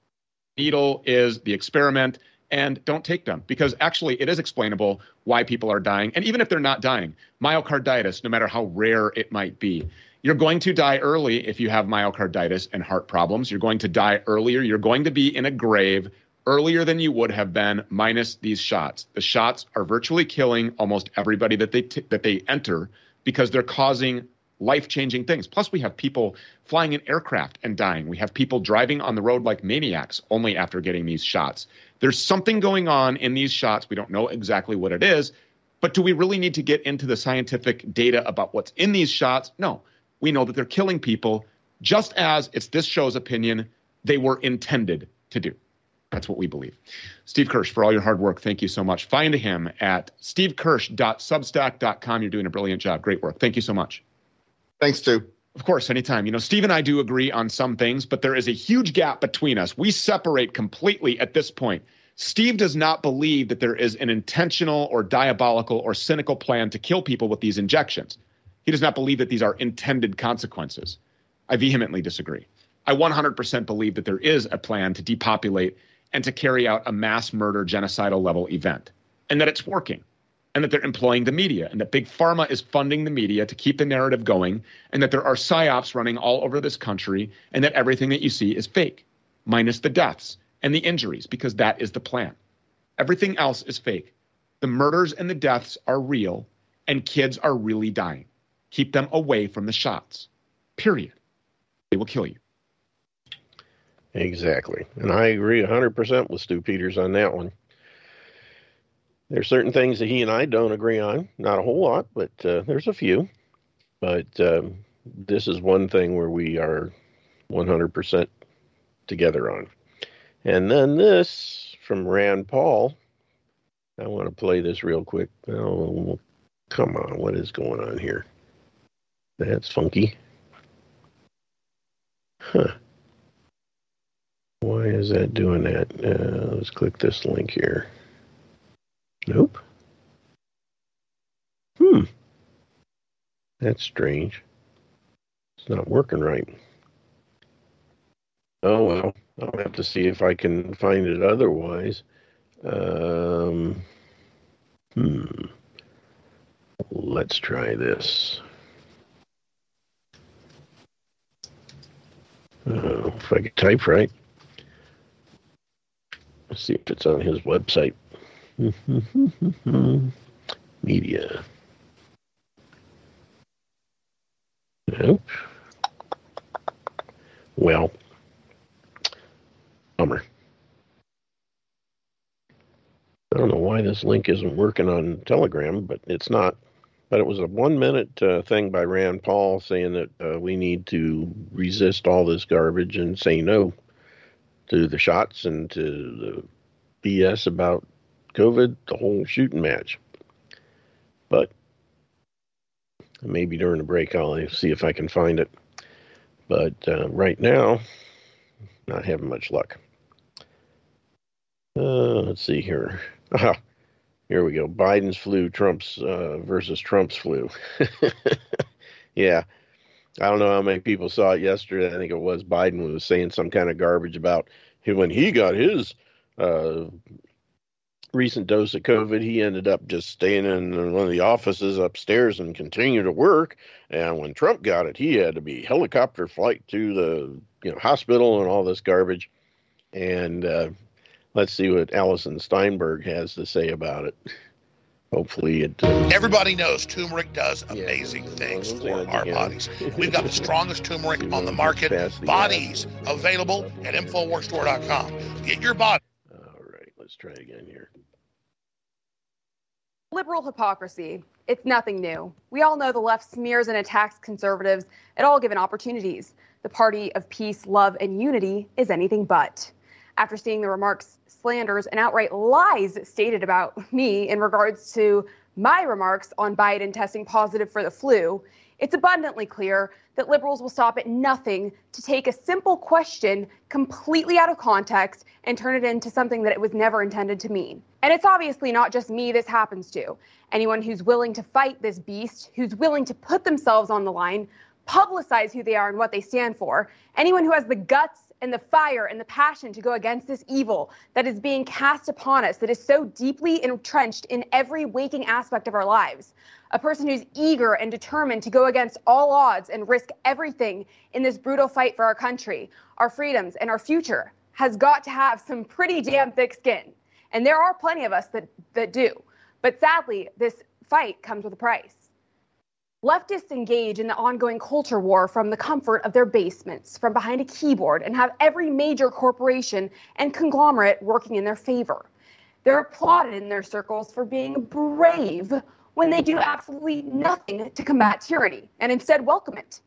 needle is the experiment. And don't take them because actually it is explainable why people are dying. And even if they're not dying, myocarditis, no matter how rare it might be, you're going to die early if you have myocarditis and heart problems. You're going to die earlier. You're going to be in a grave earlier than you would have been minus these shots. The shots are virtually killing almost everybody that they t- that they enter because they're causing life-changing things. Plus we have people flying in aircraft and dying. We have people driving on the road like maniacs only after getting these shots. There's something going on in these shots. We don't know exactly what it is, but do we really need to get into the scientific data about what's in these shots? No. We know that they're killing people just as it's this show's opinion they were intended to do. That's what we believe. Steve Kirsch, for all your hard work, thank you so much. Find him at stevekirsch.substack.com. You're doing a brilliant job. Great work. Thank you so much. Thanks, Stu. Of course, anytime. You know, Steve and I do agree on some things, but there is a huge gap between us. We separate completely at this point. Steve does not believe that there is an intentional or diabolical or cynical plan to kill people with these injections. He does not believe that these are intended consequences. I vehemently disagree. I 100% believe that there is a plan to depopulate and to carry out a mass murder genocidal level event, and that it's working, and that they're employing the media, and that Big Pharma is funding the media to keep the narrative going, and that there are psyops running all over this country, and that everything that you see is fake, minus the deaths and the injuries, because that is the plan. Everything else is fake. The murders and the deaths are real, and kids are really dying. Keep them away from the shots. Period. They will kill you. Exactly. And I agree 100% with Stu Peters on that one. There's certain things that he and I don't agree on. Not a whole lot, but uh, there's a few. But um, this is one thing where we are 100% together on. And then this from Rand Paul. I want to play this real quick. Oh, come on. What is going on here? That's funky. Huh. Why is that doing that? Uh, let's click this link here. Nope. Hmm. That's strange. It's not working right. Oh well, I'll have to see if I can find it otherwise. Um, hmm. Let's try this. Uh, if I can type right. Let's see if it's on his website. (laughs) Media. Nope. Well, bummer. I don't know why this link isn't working on Telegram, but it's not. But it was a one minute uh, thing by Rand Paul saying that uh, we need to resist all this garbage and say no to the shots and to the BS about COVID, the whole shooting match. But maybe during the break, I'll see if I can find it. But uh, right now, not having much luck. Uh, let's see here. (laughs) Ah, here we go. Biden's flu, Trump's uh, versus Trump's flu. (laughs) yeah. I don't know how many people saw it yesterday. I think it was Biden was saying some kind of garbage about when he got his uh, recent dose of COVID, he ended up just staying in one of the offices upstairs and continue to work. And when Trump got it, he had to be helicopter flight to the you know hospital and all this garbage. And uh, let's see what Alison Steinberg has to say about it. Hopefully, it. Uh, Everybody knows turmeric does Yeah, amazing things for our yeah. bodies. We've got the (laughs) strongest turmeric on the market. Bodies available at InfoWarsStore.com. Get your body. Let's try again here. Liberal hypocrisy. It's nothing new. We all know the left smears and attacks conservatives at all given opportunities. The party of peace, love, and unity is anything but. After seeing the remarks, slanders, and outright lies stated about me in regards to my remarks on Biden testing positive for the flu, it's abundantly clear that liberals will stop at nothing to take a simple question completely out of context and turn it into something that it was never intended to mean. And it's obviously not just me this happens to. Anyone who's willing to fight this beast, who's willing to put themselves on the line, publicize who they are and what they stand for, anyone who has the guts and the fire and the passion to go against this evil that is being cast upon us, that is so deeply entrenched in every waking aspect of our lives. A person who's eager and determined to go against all odds and risk everything in this brutal fight for our country, our freedoms, and our future has got to have some pretty damn thick skin. And there are plenty of us that, that do. But sadly, this fight comes with a price. Leftists engage in the ongoing culture war from the comfort of their basements, from behind a keyboard, and have every major corporation and conglomerate working in their favor. They're applauded in their circles for being brave when they do absolutely nothing to combat tyranny and instead welcome it.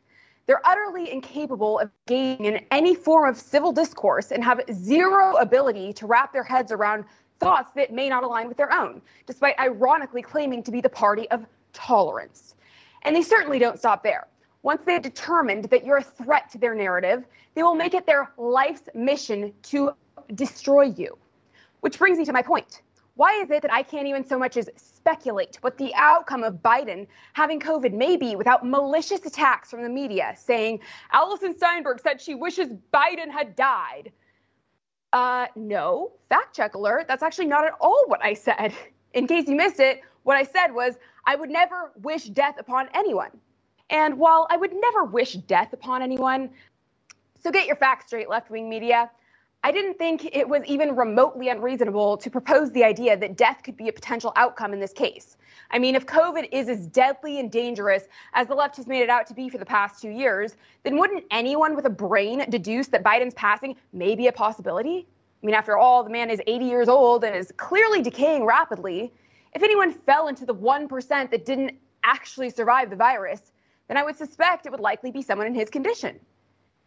They're utterly incapable of engaging in any form of civil discourse and have zero ability to wrap their heads around thoughts that may not align with their own, despite ironically claiming to be the party of tolerance. And they certainly don't stop there. Once they've determined that you're a threat to their narrative, they will make it their life's mission to destroy you. Which brings me to my point. Why is it that I can't even so much as speculate what the outcome of Biden having COVID may be without malicious attacks from the media saying Alison Steinberg said she wishes Biden had died? Uh, no, fact check alert. That's actually not at all what I said. (laughs) In case you missed it, what I said was I would never wish death upon anyone. And while I would never wish death upon anyone, so get your facts straight, left wing media. I didn't think it was even remotely unreasonable to propose the idea that death could be a potential outcome in this case. I mean, if COVID is as deadly and dangerous as the left has made it out to be for the past two years, then wouldn't anyone with a brain deduce that Biden's passing may be a possibility? I mean, after all, the man is 80 years old and is clearly decaying rapidly. If anyone fell into the 1% that didn't actually survive the virus, then I would suspect it would likely be someone in his condition.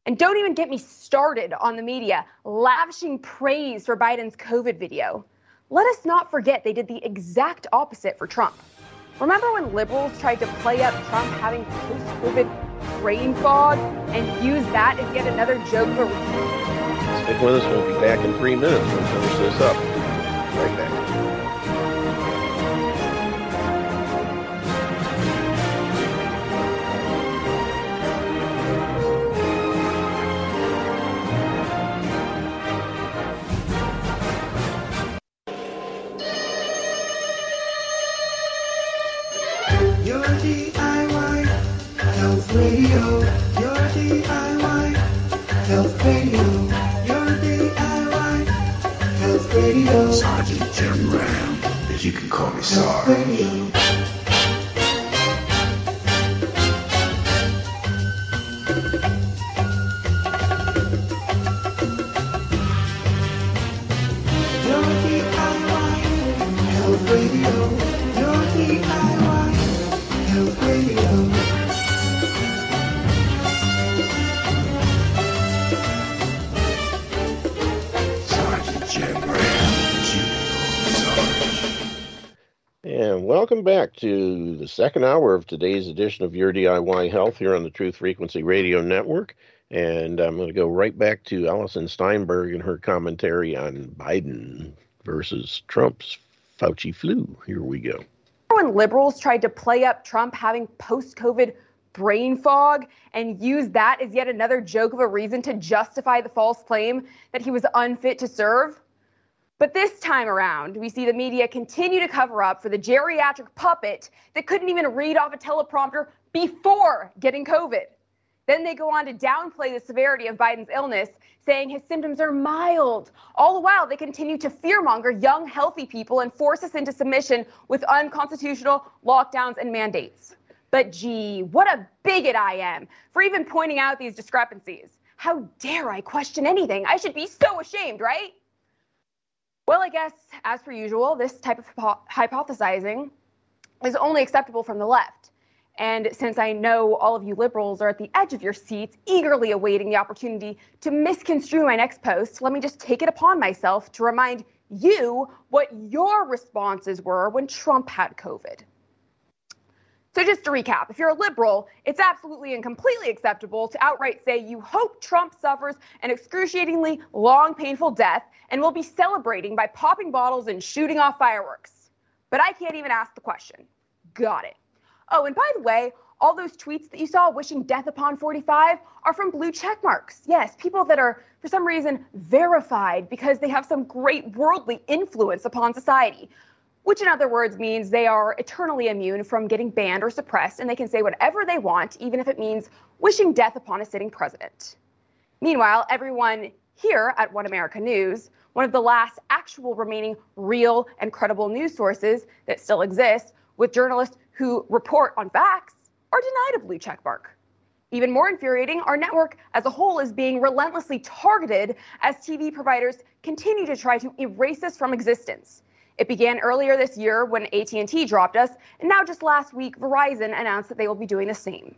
And don't even get me started on the media lavishing praise for Biden's COVID video. Let us not forget they did the exact opposite for Trump. Remember when liberals tried to play up Trump having post COVID brain fog and use that as yet another joke a Stick with us. We'll be back in three minutes. We'll finish this up. Right back. Sergeant Jim Ram, but you can call me Sarge. Second hour of today's edition of Your DIY Health here on the Truth Frequency Radio Network. And I'm going to go right back to Alison Steinberg and her commentary on Biden versus Trump's Fauci flu. Here we go. when liberals tried to play up Trump having post COVID brain fog and use that as yet another joke of a reason to justify the false claim that he was unfit to serve? But this time around, we see the media continue to cover up for the geriatric puppet that couldn't even read off a teleprompter before getting COVID. Then they go on to downplay the severity of Biden's illness, saying his symptoms are mild. All the while, they continue to fearmonger young, healthy people and force us into submission with unconstitutional lockdowns and mandates. But gee, what a bigot I am for even pointing out these discrepancies. How dare I question anything? I should be so ashamed, right? Well, I guess, as per usual, this type of hypothesizing is only acceptable from the left. And since I know all of you liberals are at the edge of your seats, eagerly awaiting the opportunity to misconstrue my next post, let me just take it upon myself to remind you what your responses were when Trump had COVID. So, just to recap, if you're a liberal, it's absolutely and completely acceptable to outright say you hope Trump suffers an excruciatingly long, painful death and will be celebrating by popping bottles and shooting off fireworks. But I can't even ask the question. Got it. Oh, and by the way, all those tweets that you saw wishing death upon 45 are from blue check marks. Yes, people that are, for some reason, verified because they have some great worldly influence upon society which in other words means they are eternally immune from getting banned or suppressed, and they can say whatever they want, even if it means wishing death upon a sitting president. Meanwhile, everyone here at One America News, one of the last actual remaining real and credible news sources that still exists, with journalists who report on facts, are denied a blue checkmark. Even more infuriating, our network as a whole is being relentlessly targeted as TV providers continue to try to erase us from existence. It began earlier this year when AT&T dropped us, and now just last week Verizon announced that they will be doing the same.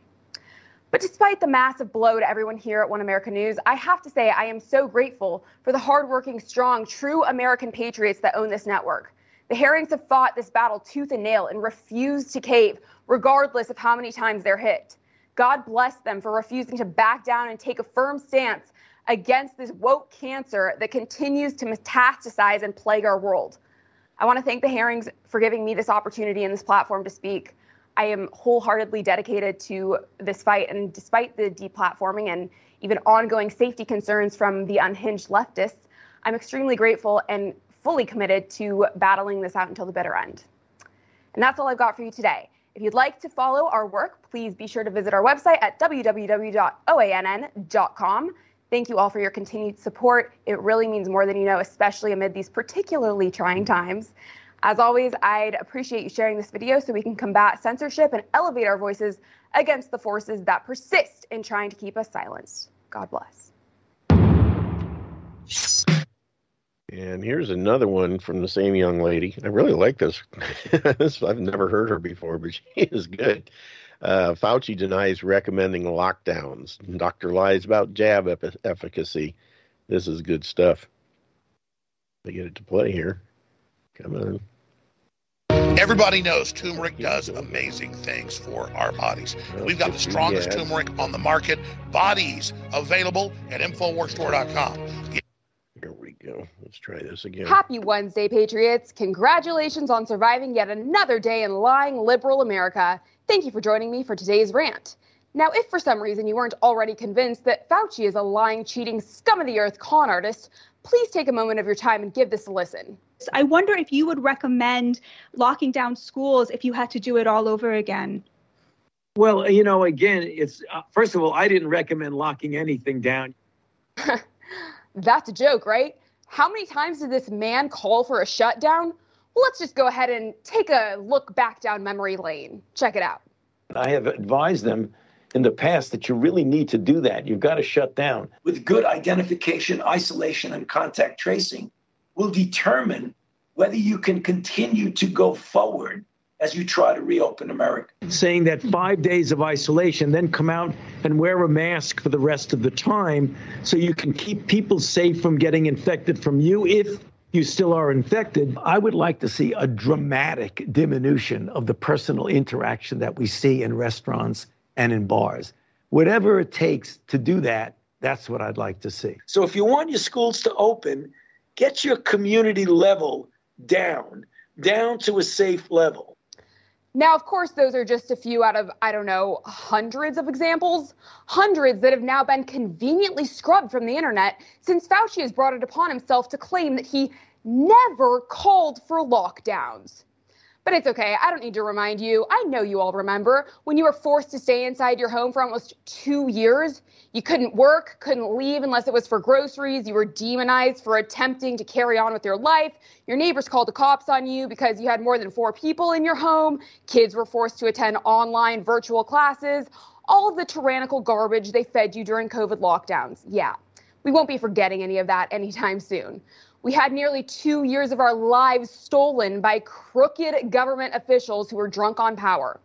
But despite the massive blow to everyone here at One America News, I have to say I am so grateful for the hardworking, strong, true American patriots that own this network. The Herrings have fought this battle tooth and nail and refused to cave, regardless of how many times they're hit. God bless them for refusing to back down and take a firm stance against this woke cancer that continues to metastasize and plague our world. I want to thank the Herrings for giving me this opportunity and this platform to speak. I am wholeheartedly dedicated to this fight, and despite the deplatforming and even ongoing safety concerns from the unhinged leftists, I'm extremely grateful and fully committed to battling this out until the bitter end. And that's all I've got for you today. If you'd like to follow our work, please be sure to visit our website at www.oann.com. Thank you all for your continued support. It really means more than you know, especially amid these particularly trying times. As always, I'd appreciate you sharing this video so we can combat censorship and elevate our voices against the forces that persist in trying to keep us silenced. God bless. And here's another one from the same young lady. I really like this. (laughs) I've never heard her before, but she is good. Uh, Fauci denies recommending lockdowns. Doctor lies about jab efficacy. This is good stuff. I get it to play here. Come on. Everybody knows turmeric does amazing things for our bodies. We've got the strongest turmeric on the market. Bodies available at InfoWarsStore.com. Here we go. Let's try this again. Happy Wednesday, Patriots. Congratulations on surviving yet another day in lying liberal America. Thank you for joining me for today's rant. Now, if for some reason you weren't already convinced that Fauci is a lying, cheating, scum of the earth con artist, please take a moment of your time and give this a listen. I wonder if you would recommend locking down schools if you had to do it all over again. Well, you know, again, it's uh, first of all, I didn't recommend locking anything down. (laughs) That's a joke, right? How many times did this man call for a shutdown? Well, let's just go ahead and take a look back down memory lane. Check it out. I have advised them in the past that you really need to do that. You've got to shut down. With good identification, isolation, and contact tracing, will determine whether you can continue to go forward as you try to reopen America. Saying that five days of isolation, then come out and wear a mask for the rest of the time so you can keep people safe from getting infected from you if you still are infected. I would like to see a dramatic diminution of the personal interaction that we see in restaurants and in bars. Whatever it takes to do that, that's what I'd like to see. So if you want your schools to open, get your community level down, down to a safe level. Now, of course, those are just a few out of, I don't know, hundreds of examples. Hundreds that have now been conveniently scrubbed from the internet since Fauci has brought it upon himself to claim that he never called for lockdowns. But it's okay. I don't need to remind you. I know you all remember when you were forced to stay inside your home for almost two years. You couldn't work, couldn't leave unless it was for groceries. You were demonized for attempting to carry on with your life. Your neighbors called the cops on you because you had more than four people in your home. Kids were forced to attend online virtual classes. All of the tyrannical garbage they fed you during COVID lockdowns. Yeah, we won't be forgetting any of that anytime soon. We had nearly two years of our lives stolen by crooked government officials who were drunk on power.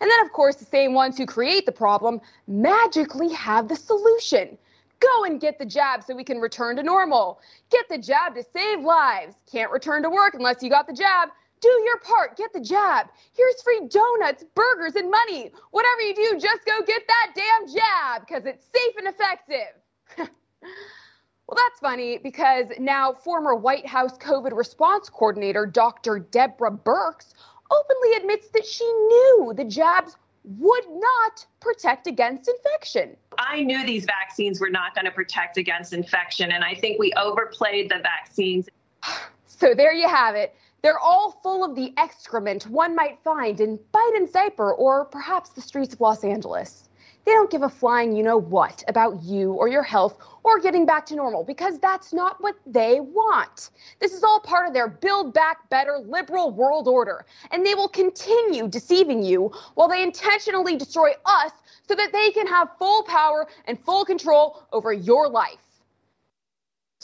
And then, of course, the same ones who create the problem magically have the solution. Go and get the jab so we can return to normal. Get the jab to save lives. Can't return to work unless you got the jab. Do your part. Get the jab. Here's free donuts, burgers, and money. Whatever you do, just go get that damn jab because it's safe and effective. (laughs) Well, that's funny because now former White House COVID response coordinator Dr. Deborah Birx openly admits that she knew the jabs would not protect against infection. I knew these vaccines were not going to protect against infection, and I think we overplayed the vaccines. (sighs) So there you have it. They're all full of the excrement one might find in Biden's diaper or perhaps the streets of Los Angeles. They don't give a flying you know what about you or your health or getting back to normal because that's not what they want. This is all part of their build back better liberal world order. And they will continue deceiving you while they intentionally destroy us so that they can have full power and full control over your life.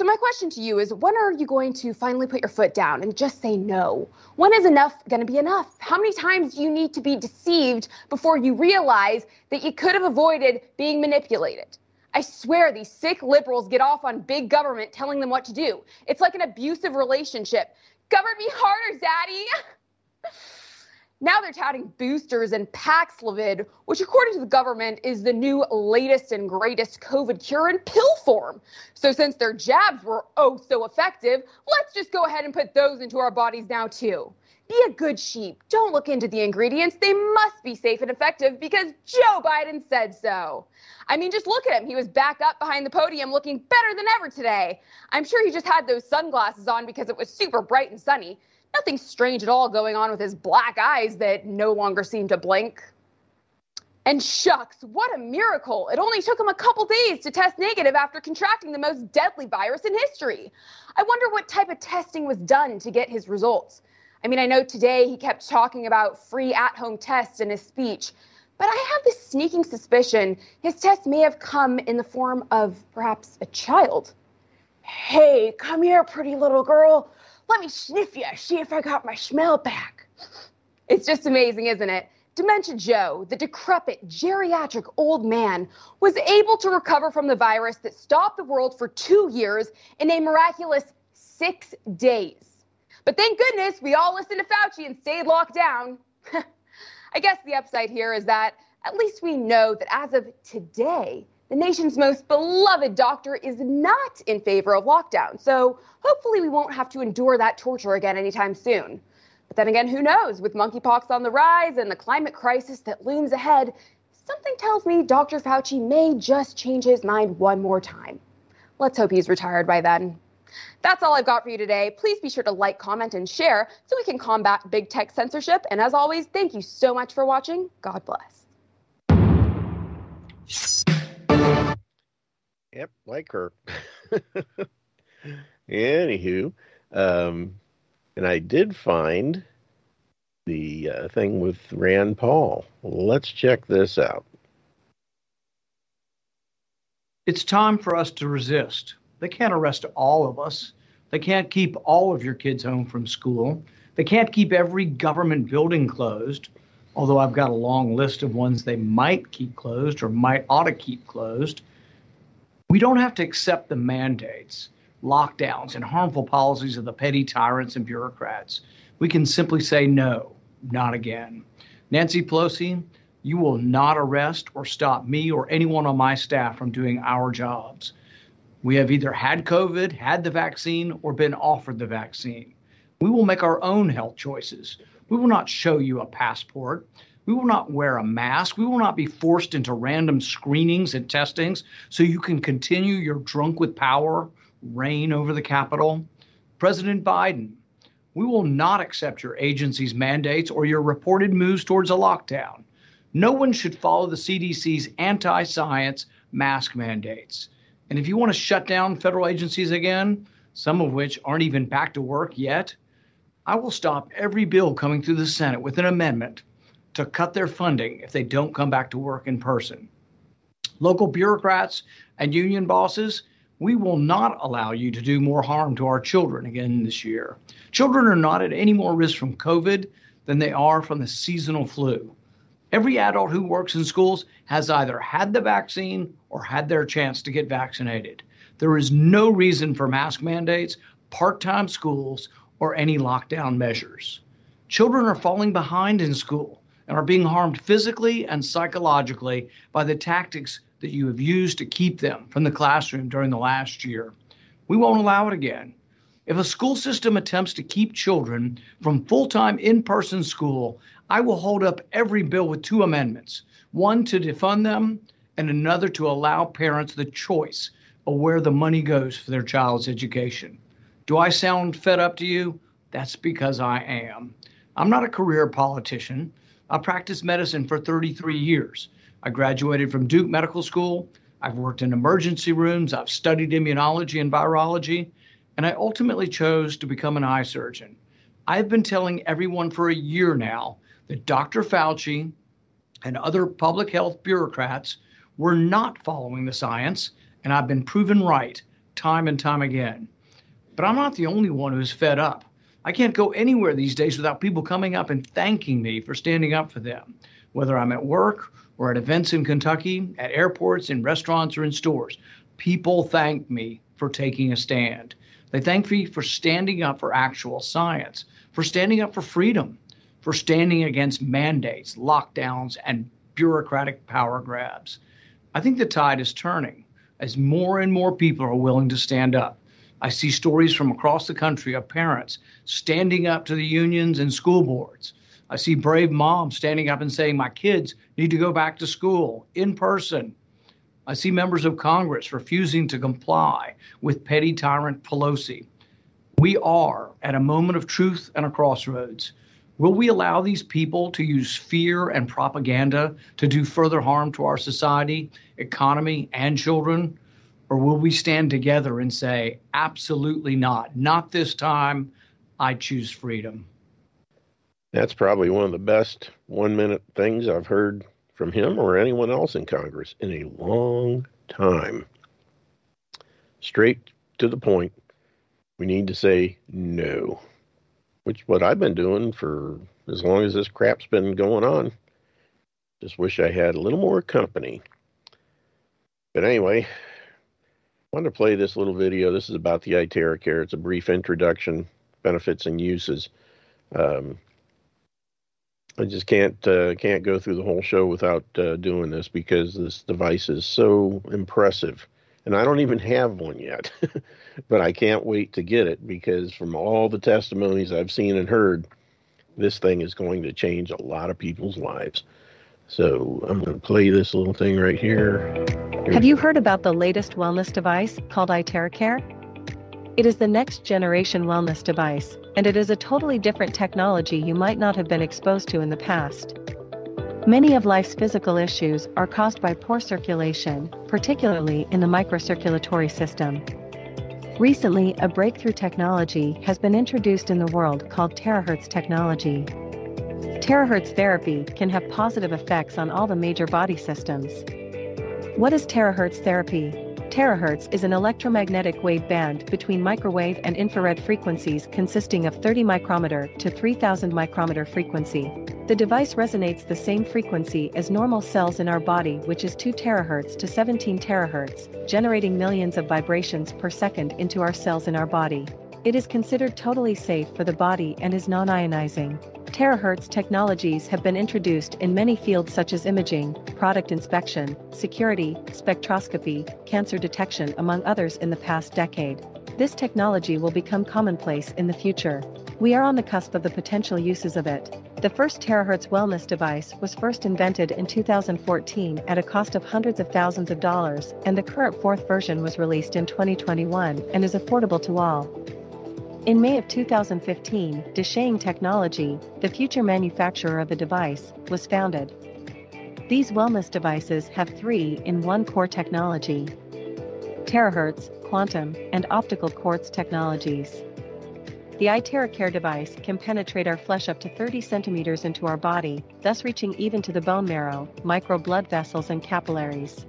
So, my question to you is when are you going to finally put your foot down and just say no? When is enough going to be enough? How many times do you need to be deceived before you realize that you could have avoided being manipulated? I swear these sick liberals get off on big government telling them what to do. It's like an abusive relationship. Govern me harder, Daddy. (laughs) Now they're touting boosters and Paxlovid, which, according to the government, is the new latest and greatest COVID cure in pill form. So, since their jabs were oh so effective, let's just go ahead and put those into our bodies now, too. Be a good sheep. Don't look into the ingredients. They must be safe and effective because Joe Biden said so. I mean, just look at him. He was back up behind the podium looking better than ever today. I'm sure he just had those sunglasses on because it was super bright and sunny. Nothing strange at all going on with his black eyes that no longer seem to blink. And shucks, what a miracle! It only took him a couple days to test negative after contracting the most deadly virus in history. I wonder what type of testing was done to get his results. I mean, I know today he kept talking about free at home tests in his speech, but I have this sneaking suspicion his test may have come in the form of perhaps a child. Hey, come here, pretty little girl. Let me sniff you, see if I got my smell back. It's just amazing, isn't it? Dementia Joe, the decrepit, geriatric old man, was able to recover from the virus that stopped the world for two years in a miraculous six days. But thank goodness we all listened to Fauci and stayed locked down. (laughs) I guess the upside here is that at least we know that as of today, the nation's most beloved doctor is not in favor of lockdown. So hopefully we won't have to endure that torture again anytime soon. But then again, who knows? With monkeypox on the rise and the climate crisis that looms ahead, something tells me Dr. Fauci may just change his mind one more time. Let's hope he's retired by then. That's all I've got for you today. Please be sure to like, comment, and share so we can combat big tech censorship. And as always, thank you so much for watching. God bless. Yep, like her. Anywho, um, and I did find the uh, thing with Rand Paul. Let's check this out. It's time for us to resist. They can't arrest all of us. They can't keep all of your kids home from school. They can't keep every government building closed, although I've got a long list of ones they might keep closed or might ought to keep closed. We don't have to accept the mandates, lockdowns, and harmful policies of the petty tyrants and bureaucrats. We can simply say no, not again. Nancy Pelosi, you will not arrest or stop me or anyone on my staff from doing our jobs. We have either had COVID, had the vaccine, or been offered the vaccine. We will make our own health choices. We will not show you a passport. We will not wear a mask. We will not be forced into random screenings and testings so you can continue your drunk with power reign over the Capitol. President Biden, we will not accept your agency's mandates or your reported moves towards a lockdown. No one should follow the CDC's anti science mask mandates. And if you want to shut down federal agencies again, some of which aren't even back to work yet, I will stop every bill coming through the Senate with an amendment to cut their funding if they don't come back to work in person. Local bureaucrats and union bosses, we will not allow you to do more harm to our children again this year. Children are not at any more risk from COVID than they are from the seasonal flu. Every adult who works in schools has either had the vaccine or had their chance to get vaccinated. There is no reason for mask mandates, part time schools, or any lockdown measures. Children are falling behind in school and are being harmed physically and psychologically by the tactics that you have used to keep them from the classroom during the last year. We won't allow it again. If a school system attempts to keep children from full time in person school, I will hold up every bill with two amendments one to defund them, and another to allow parents the choice of where the money goes for their child's education. Do I sound fed up to you? That's because I am. I'm not a career politician. I practiced medicine for 33 years. I graduated from Duke Medical School. I've worked in emergency rooms. I've studied immunology and virology. And I ultimately chose to become an eye surgeon. I've been telling everyone for a year now that Dr. Fauci and other public health bureaucrats were not following the science, and I've been proven right time and time again. But I'm not the only one who's fed up. I can't go anywhere these days without people coming up and thanking me for standing up for them, whether I'm at work or at events in Kentucky, at airports, in restaurants, or in stores. People thank me for taking a stand. They thank me for standing up for actual science, for standing up for freedom, for standing against mandates, lockdowns, and bureaucratic power grabs. I think the tide is turning as more and more people are willing to stand up. I see stories from across the country of parents standing up to the unions and school boards. I see brave moms standing up and saying, My kids need to go back to school in person. I see members of Congress refusing to comply with petty tyrant Pelosi. We are at a moment of truth and a crossroads. Will we allow these people to use fear and propaganda to do further harm to our society, economy, and children? Or will we stand together and say, absolutely not, not this time, I choose freedom? That's probably one of the best one minute things I've heard from him or anyone else in Congress in a long time. Straight to the point. We need to say no, which what I've been doing for as long as this crap's been going on. Just wish I had a little more company. But anyway, I want to play this little video. This is about the Care. It's a brief introduction, benefits and uses. Um, I just can't uh, can't go through the whole show without uh, doing this because this device is so impressive, and I don't even have one yet. (laughs) but I can't wait to get it because from all the testimonies I've seen and heard, this thing is going to change a lot of people's lives. So I'm going to play this little thing right here. here. Have you heard about the latest wellness device called iTeraCare? It is the next generation wellness device, and it is a totally different technology you might not have been exposed to in the past. Many of life's physical issues are caused by poor circulation, particularly in the microcirculatory system. Recently, a breakthrough technology has been introduced in the world called terahertz technology. Terahertz therapy can have positive effects on all the major body systems. What is terahertz therapy? Terahertz is an electromagnetic wave band between microwave and infrared frequencies consisting of 30 micrometer to 3000 micrometer frequency. The device resonates the same frequency as normal cells in our body which is 2 terahertz to 17 terahertz, generating millions of vibrations per second into our cells in our body. It is considered totally safe for the body and is non-ionizing. Terahertz technologies have been introduced in many fields such as imaging, product inspection, security, spectroscopy, cancer detection among others in the past decade. This technology will become commonplace in the future. We are on the cusp of the potential uses of it. The first terahertz wellness device was first invented in 2014 at a cost of hundreds of thousands of dollars, and the current fourth version was released in 2021 and is affordable to all. In May of 2015, DeShane Technology, the future manufacturer of the device, was founded. These wellness devices have three in one core technology terahertz, quantum, and optical quartz technologies. The iTeraCare device can penetrate our flesh up to 30 centimeters into our body, thus reaching even to the bone marrow, micro blood vessels, and capillaries.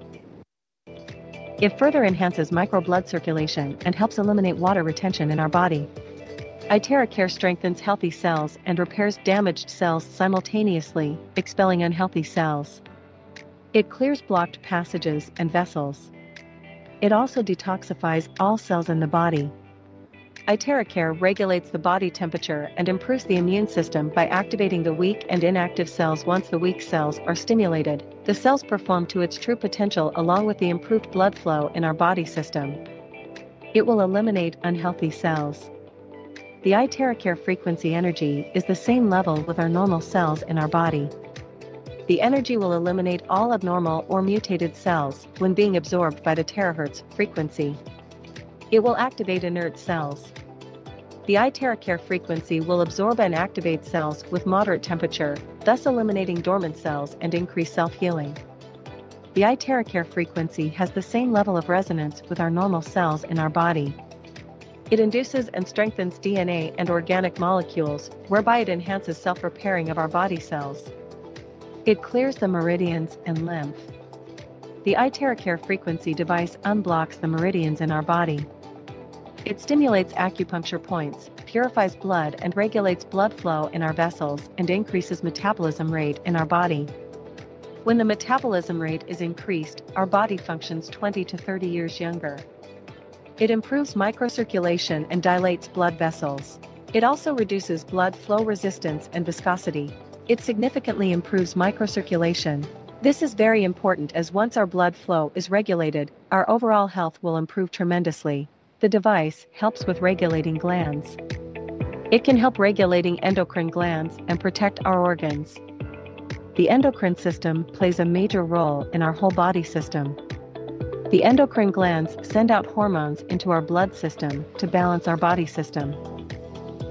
It further enhances micro blood circulation and helps eliminate water retention in our body. iTeraCare strengthens healthy cells and repairs damaged cells simultaneously, expelling unhealthy cells. It clears blocked passages and vessels. It also detoxifies all cells in the body. iTeraCare regulates the body temperature and improves the immune system by activating the weak and inactive cells once the weak cells are stimulated. The cells perform to its true potential along with the improved blood flow in our body system. It will eliminate unhealthy cells. The iTeraCare frequency energy is the same level with our normal cells in our body. The energy will eliminate all abnormal or mutated cells when being absorbed by the terahertz frequency. It will activate inert cells. The iTeraCare frequency will absorb and activate cells with moderate temperature, thus eliminating dormant cells and increase self-healing. The iTeraCare frequency has the same level of resonance with our normal cells in our body. It induces and strengthens DNA and organic molecules, whereby it enhances self-repairing of our body cells. It clears the meridians and lymph. The iTeraCare frequency device unblocks the meridians in our body. It stimulates acupuncture points, purifies blood and regulates blood flow in our vessels and increases metabolism rate in our body. When the metabolism rate is increased, our body functions 20 to 30 years younger. It improves microcirculation and dilates blood vessels. It also reduces blood flow resistance and viscosity. It significantly improves microcirculation. This is very important as once our blood flow is regulated, our overall health will improve tremendously. The device helps with regulating glands. It can help regulating endocrine glands and protect our organs. The endocrine system plays a major role in our whole body system. The endocrine glands send out hormones into our blood system to balance our body system.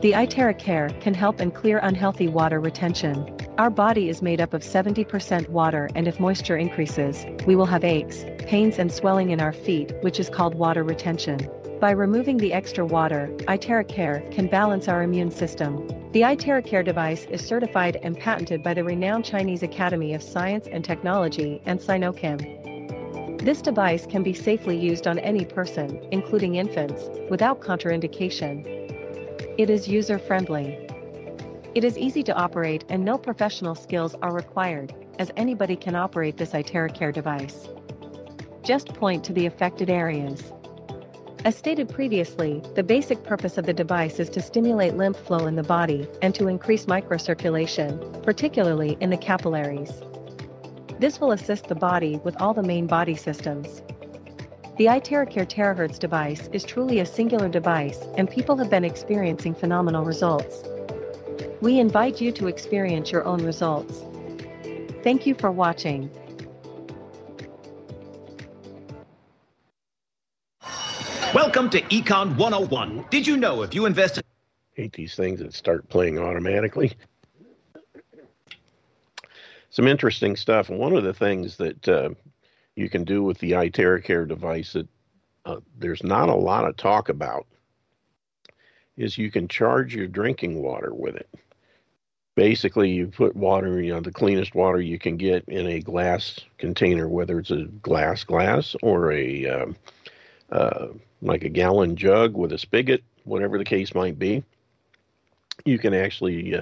The iTeraCare can help and clear unhealthy water retention. Our body is made up of 70% water and if moisture increases, we will have aches, pains and swelling in our feet, which is called water retention. By removing the extra water, iTeraCare can balance our immune system. The iTeraCare device is certified and patented by the renowned Chinese Academy of Science and Technology and Sinochem. This device can be safely used on any person, including infants, without contraindication. It is user-friendly. It is easy to operate and no professional skills are required, as anybody can operate this iTeraCare device. Just point to the affected areas. As stated previously, the basic purpose of the device is to stimulate lymph flow in the body and to increase microcirculation, particularly in the capillaries. This will assist the body with all the main body systems. The iTeraCare Terahertz device is truly a singular device and people have been experiencing phenomenal results. We invite you to experience your own results. Thank you for watching. Welcome to Econ 101. Did you know if you invested hate these things that start playing automatically. Some interesting stuff. And one of the things that uh, you can do with the iTeraCare device that uh, there's not a lot of talk about is you can charge your drinking water with it. Basically, you put water, you know, the cleanest water you can get in a glass container, whether it's a glass glass or a um, uh, like a gallon jug with a spigot, whatever the case might be. You can actually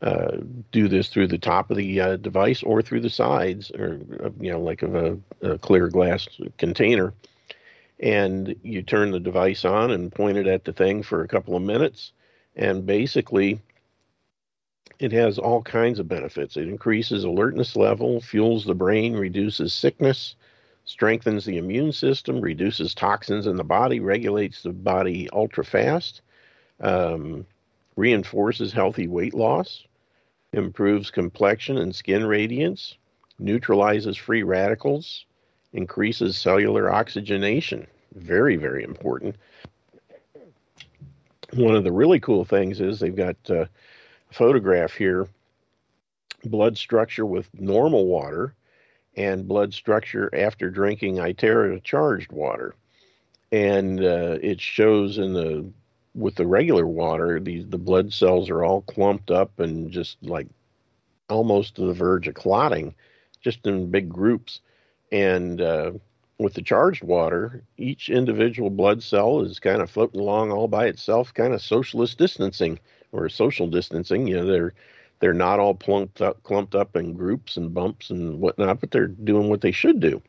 uh, do this through the top of the uh, device or through the sides, or you know, like of a, a, clear glass container. And you turn the device on and point it at the thing for a couple of minutes, and basically, it has all kinds of benefits. It increases alertness level, fuels the brain, reduces sickness, strengthens the immune system, reduces toxins in the body, regulates the body ultra fast, um, reinforces healthy weight loss, improves complexion and skin radiance, neutralizes free radicals, increases cellular oxygenation. Very, very important. one of the really cool things is they've got uh, a photograph here blood structure with normal water and blood structure after drinking Itera charged water. And uh, it shows in the with the regular water, the the blood cells are all clumped up and just like almost to the verge of clotting, just in big groups. And uh, with the charged water, each individual blood cell is kind of floating along all by itself, kind of socialist distancing or social distancing. You know, they're they're not all plumped up, clumped up in groups and bumps and whatnot, but they're doing what they should do.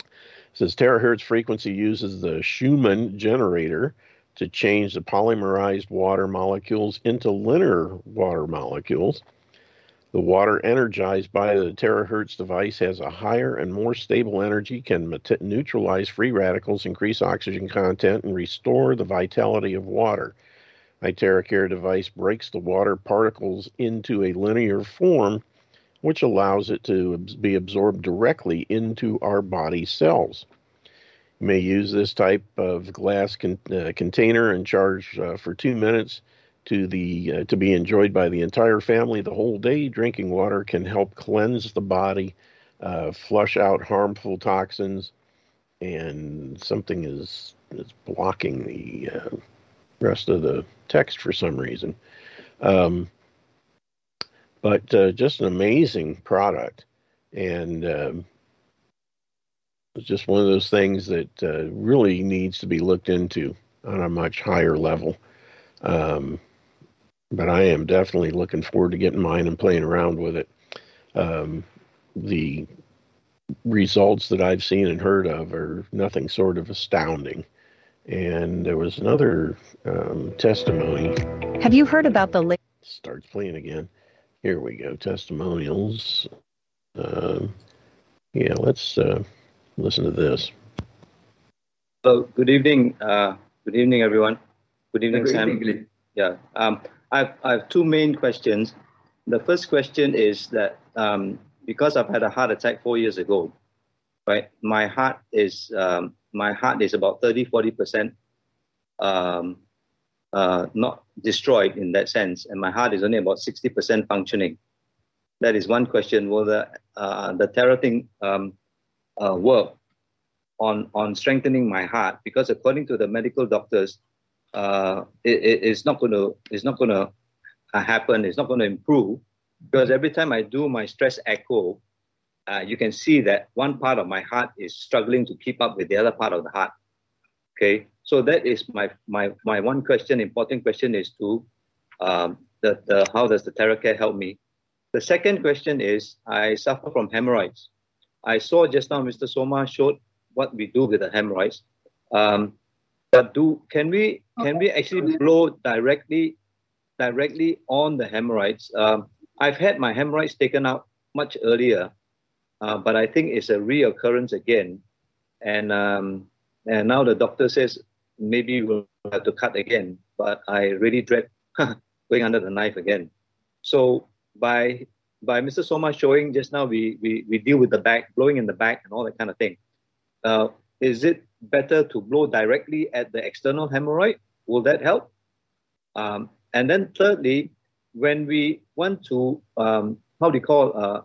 It says terahertz frequency uses the Schumann generator to change the polymerized water molecules into linear water molecules. The water energized by the terahertz device has a higher and more stable energy, can neutralize free radicals, increase oxygen content, and restore the vitality of water. My iTeraCare device breaks the water particles into a linear form, which allows it to be absorbed directly into our body cells. May use this type of glass con- uh, container and charge uh, for two minutes to the uh, to be enjoyed by the entire family the whole day. Drinking water can help cleanse the body, uh, flush out harmful toxins, and something is is blocking the uh, rest of the text for some reason. Um, but uh, just an amazing product, and um, it's just one of those things that uh, really needs to be looked into on a much higher level. Um, but I am definitely looking forward to getting mine and playing around with it. Um, the results that I've seen and heard of are nothing sort of astounding. And there was another um, testimony. Have you heard about the? Starts playing again. Here we go. Testimonials. Uh, yeah, let's uh, listen to this. Hello. Good evening. Uh, good evening, everyone. Good evening, Good Sam. evening. Yeah. Um, I have, I have two main questions. The first question is that um, because I've had a heart attack four years ago, right? My heart is um, my heart is about 30, 40 percent um, uh, not destroyed in that sense, and my heart is only about 60 percent functioning. That is one question. Will the uh, the Terra thing um, uh, work on on strengthening my heart? Because according to the medical doctors, uh, it, it- it's not going to it's not going to happen. It's not going to improve because every time I do my stress echo, uh, you can see that one part of my heart is struggling to keep up with the other part of the heart. Okay, so that is my my my one question. Important question is to um, the the how does the TerraCare help me? The second question is I suffer from hemorrhoids. I saw just now Mr. Soma showed what we do with the hemorrhoids. Um, but do can we can we actually blow directly directly on the hemorrhoids? Um, I've had my hemorrhoids taken out much earlier, uh, but I think it's a reoccurrence again, and um, and now the doctor says maybe we'll have to cut again. But I really dread (laughs) going under the knife again. So by by Mr. Soma showing just now, we, we, we deal with the back, blowing in the back and all that kind of thing. Uh, is it better to blow directly at the external hemorrhoid? Will that help? Um, and then thirdly, when we want to, um, how do you call, uh,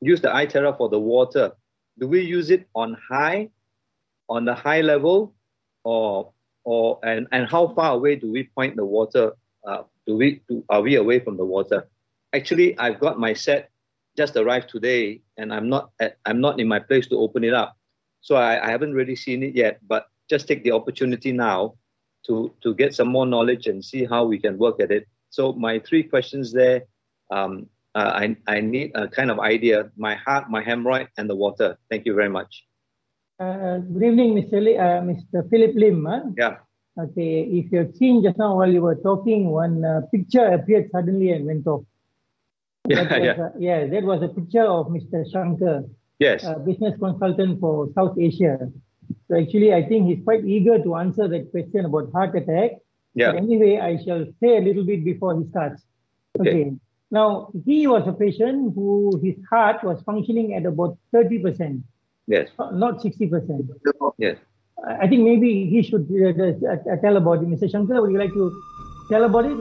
use the iTerra for the water, do we use it on high, on the high level, or or and, and how far away do we point the water? Uh, do we do, are we away from the water? Actually, I've got my set just arrived today, and I'm not at, I'm not in my place to open it up, so I, I haven't really seen it yet. But just take the opportunity now to to get some more knowledge and see how we can work at it. So my three questions there. Um, uh, I I need a kind of idea. My heart, my hemorrhoid, and the water. Thank you very much. Uh, good evening, Mr. Li, uh, Mr. Philip Lim. huh? Yeah. Okay, if you've seen just now while you were talking, one uh, picture appeared suddenly and went off. Yeah, was, yeah. uh, yeah, that was a picture of Mr. Shankar, Yes. a business consultant for South Asia. So actually, I think he's quite eager to answer that question about heart attack. Yeah. But anyway, I shall say a little bit before he starts. Okay. okay. Now, he was a patient who his heart was functioning at about 30%, Yes. not 60%. Yes. I think maybe he should uh, uh, tell about it. Mr. Shankar, would you like to tell about it?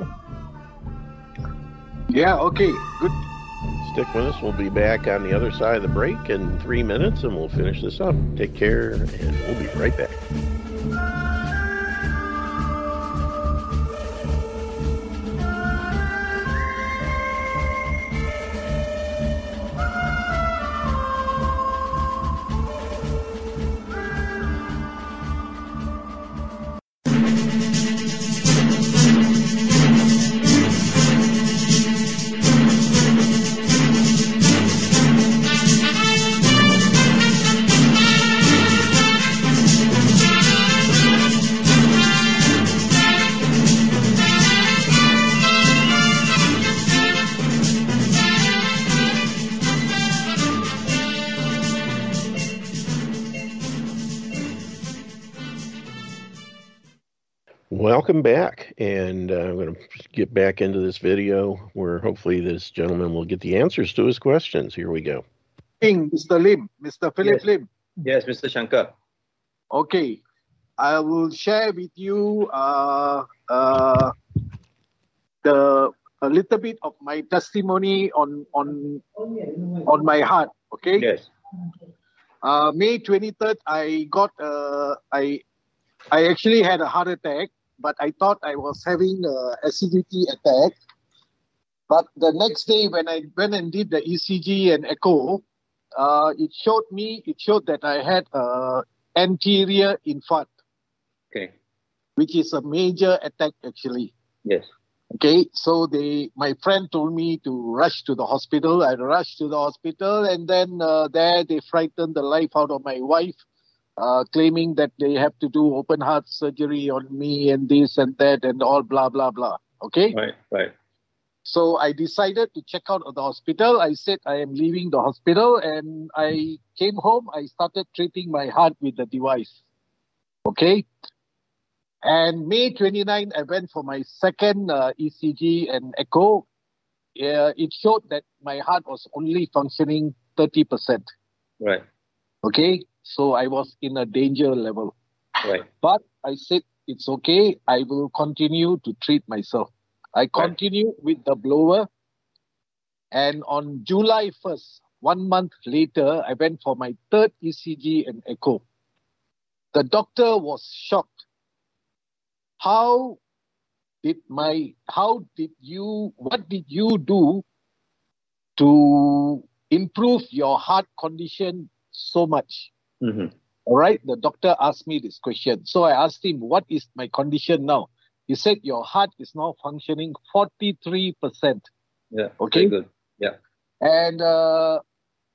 Yeah, okay, good. Stick with us. We'll be back on the other side of the break in three minutes and we'll finish this up. Take care and we'll be right back. Welcome back, and uh, I'm going to get back into this video where hopefully this gentleman will get the answers to his questions. Here we go. Mr. Lim, Mr. Philip Yes. Lim. Yes, Mr. Shankar. Okay, I will share with you uh, uh, the a little bit of my testimony on on on my heart. Okay. Yes. Uh, May twenty third, I got uh, I I actually had a heart attack, but I thought I was having a acidity attack. But the next day, when I went and did the ECG and echo, uh, it showed me it showed that I had a anterior infarct, Okay. which is a major attack actually. Yes. Okay, so they, my friend told me to rush to the hospital. I rushed to the hospital, and then uh, there they frightened the life out of my wife, uh, claiming that they have to do open heart surgery on me and this and that and all blah blah blah. Okay. Right. Right. So I decided to check out of the hospital. I said I am leaving the hospital, and I came home. I started treating my heart with the device. Okay. And May 29, I went for my second uh, ECG and echo. Uh, it showed that my heart was only functioning 30%. Right. Okay. So I was in a danger level. Right. But I said, it's okay. I will continue to treat myself. I continued with the blower. And on July 1st, one month later, I went for my third ECG and echo. The doctor was shocked. How did my, how did you, what did you do to improve your heart condition so much? Mm-hmm. All right. The doctor asked me this question. So I asked him, What is my condition now? He said, Your heart is now functioning 43%. Yeah. Okay. Good. Yeah. And uh,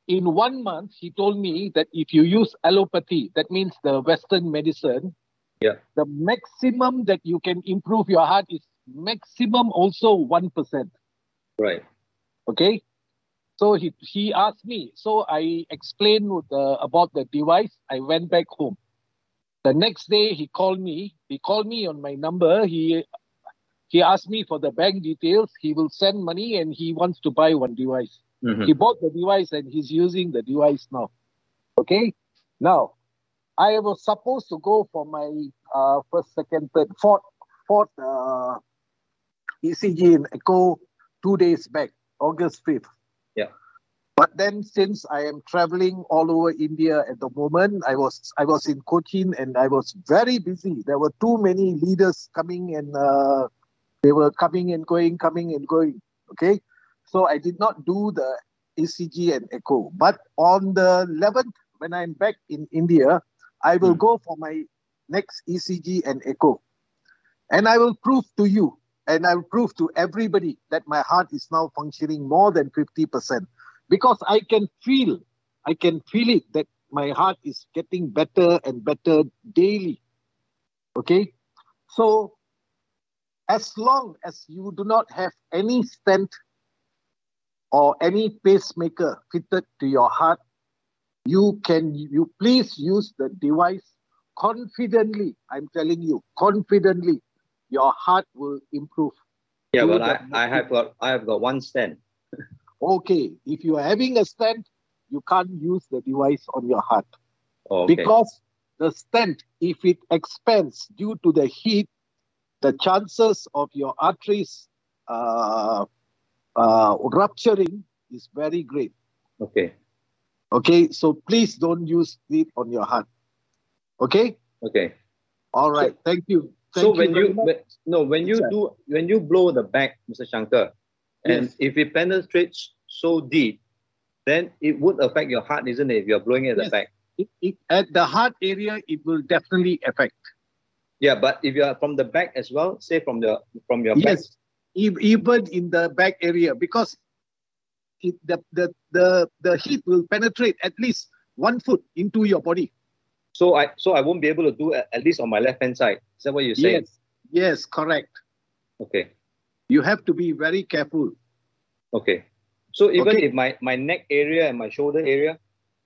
in one month, he told me that if you use allopathy, that means the Western medicine, Yeah. the maximum that you can improve your heart is maximum also 1%. Right. Okay. So he, he asked me. So I explained the, about the device. I went back home. The next day he called me. He called me on my number. He he asked me for the bank details. He will send money and he wants to buy one device. Mhm. He bought the device and he's using the device now. Okay. Now, I was supposed to go for my uh, first, second, third, fourth, fourth uh, ECG and echo two days back, August 5th. But then since I am traveling all over India at the moment, I was I was in Cochin and I was very busy. There were too many leaders coming and uh, they were coming and going, coming and going. Okay. So I did not do the ECG and echo. But on the 11th, when I'm back in India, I will go for my next ECG and echo. And I will prove to you and I will prove to everybody that my heart is now functioning more than 50% because I can feel, I can feel it that my heart is getting better and better daily. Okay. So as long as you do not have any stent or any pacemaker fitted to your heart, you can you please use the device confidently. I'm telling you, confidently, your heart will improve. Yeah, but I, I have got I have got one stent. (laughs) Okay, if you are having a stent, you can't use the device on your heart okay. because the stent, if it expands due to the heat, the chances of your arteries uh, uh, rupturing is very great. Okay. Okay, so please don't use it on your heart. Okay. Okay. All right. Thank you. Thank so when very you when, no when you do when you blow the bag, Mr. Shankar, and Yes. if it penetrates so deep, then it would affect your heart, isn't it? If you're blowing at the back. It, it, at the heart area, it will definitely affect. Yeah, but if you are from the back as well, say from the from your back. Yes, e- even in the back area, because it, the, the the the heat will penetrate at least one foot into your body. So I so I won't be able to do at, at least on my left hand side. Is that what you're saying? Yes, yes, correct. Okay. You have to be very careful. Okay. So even Okay. if my, my neck area and my shoulder area,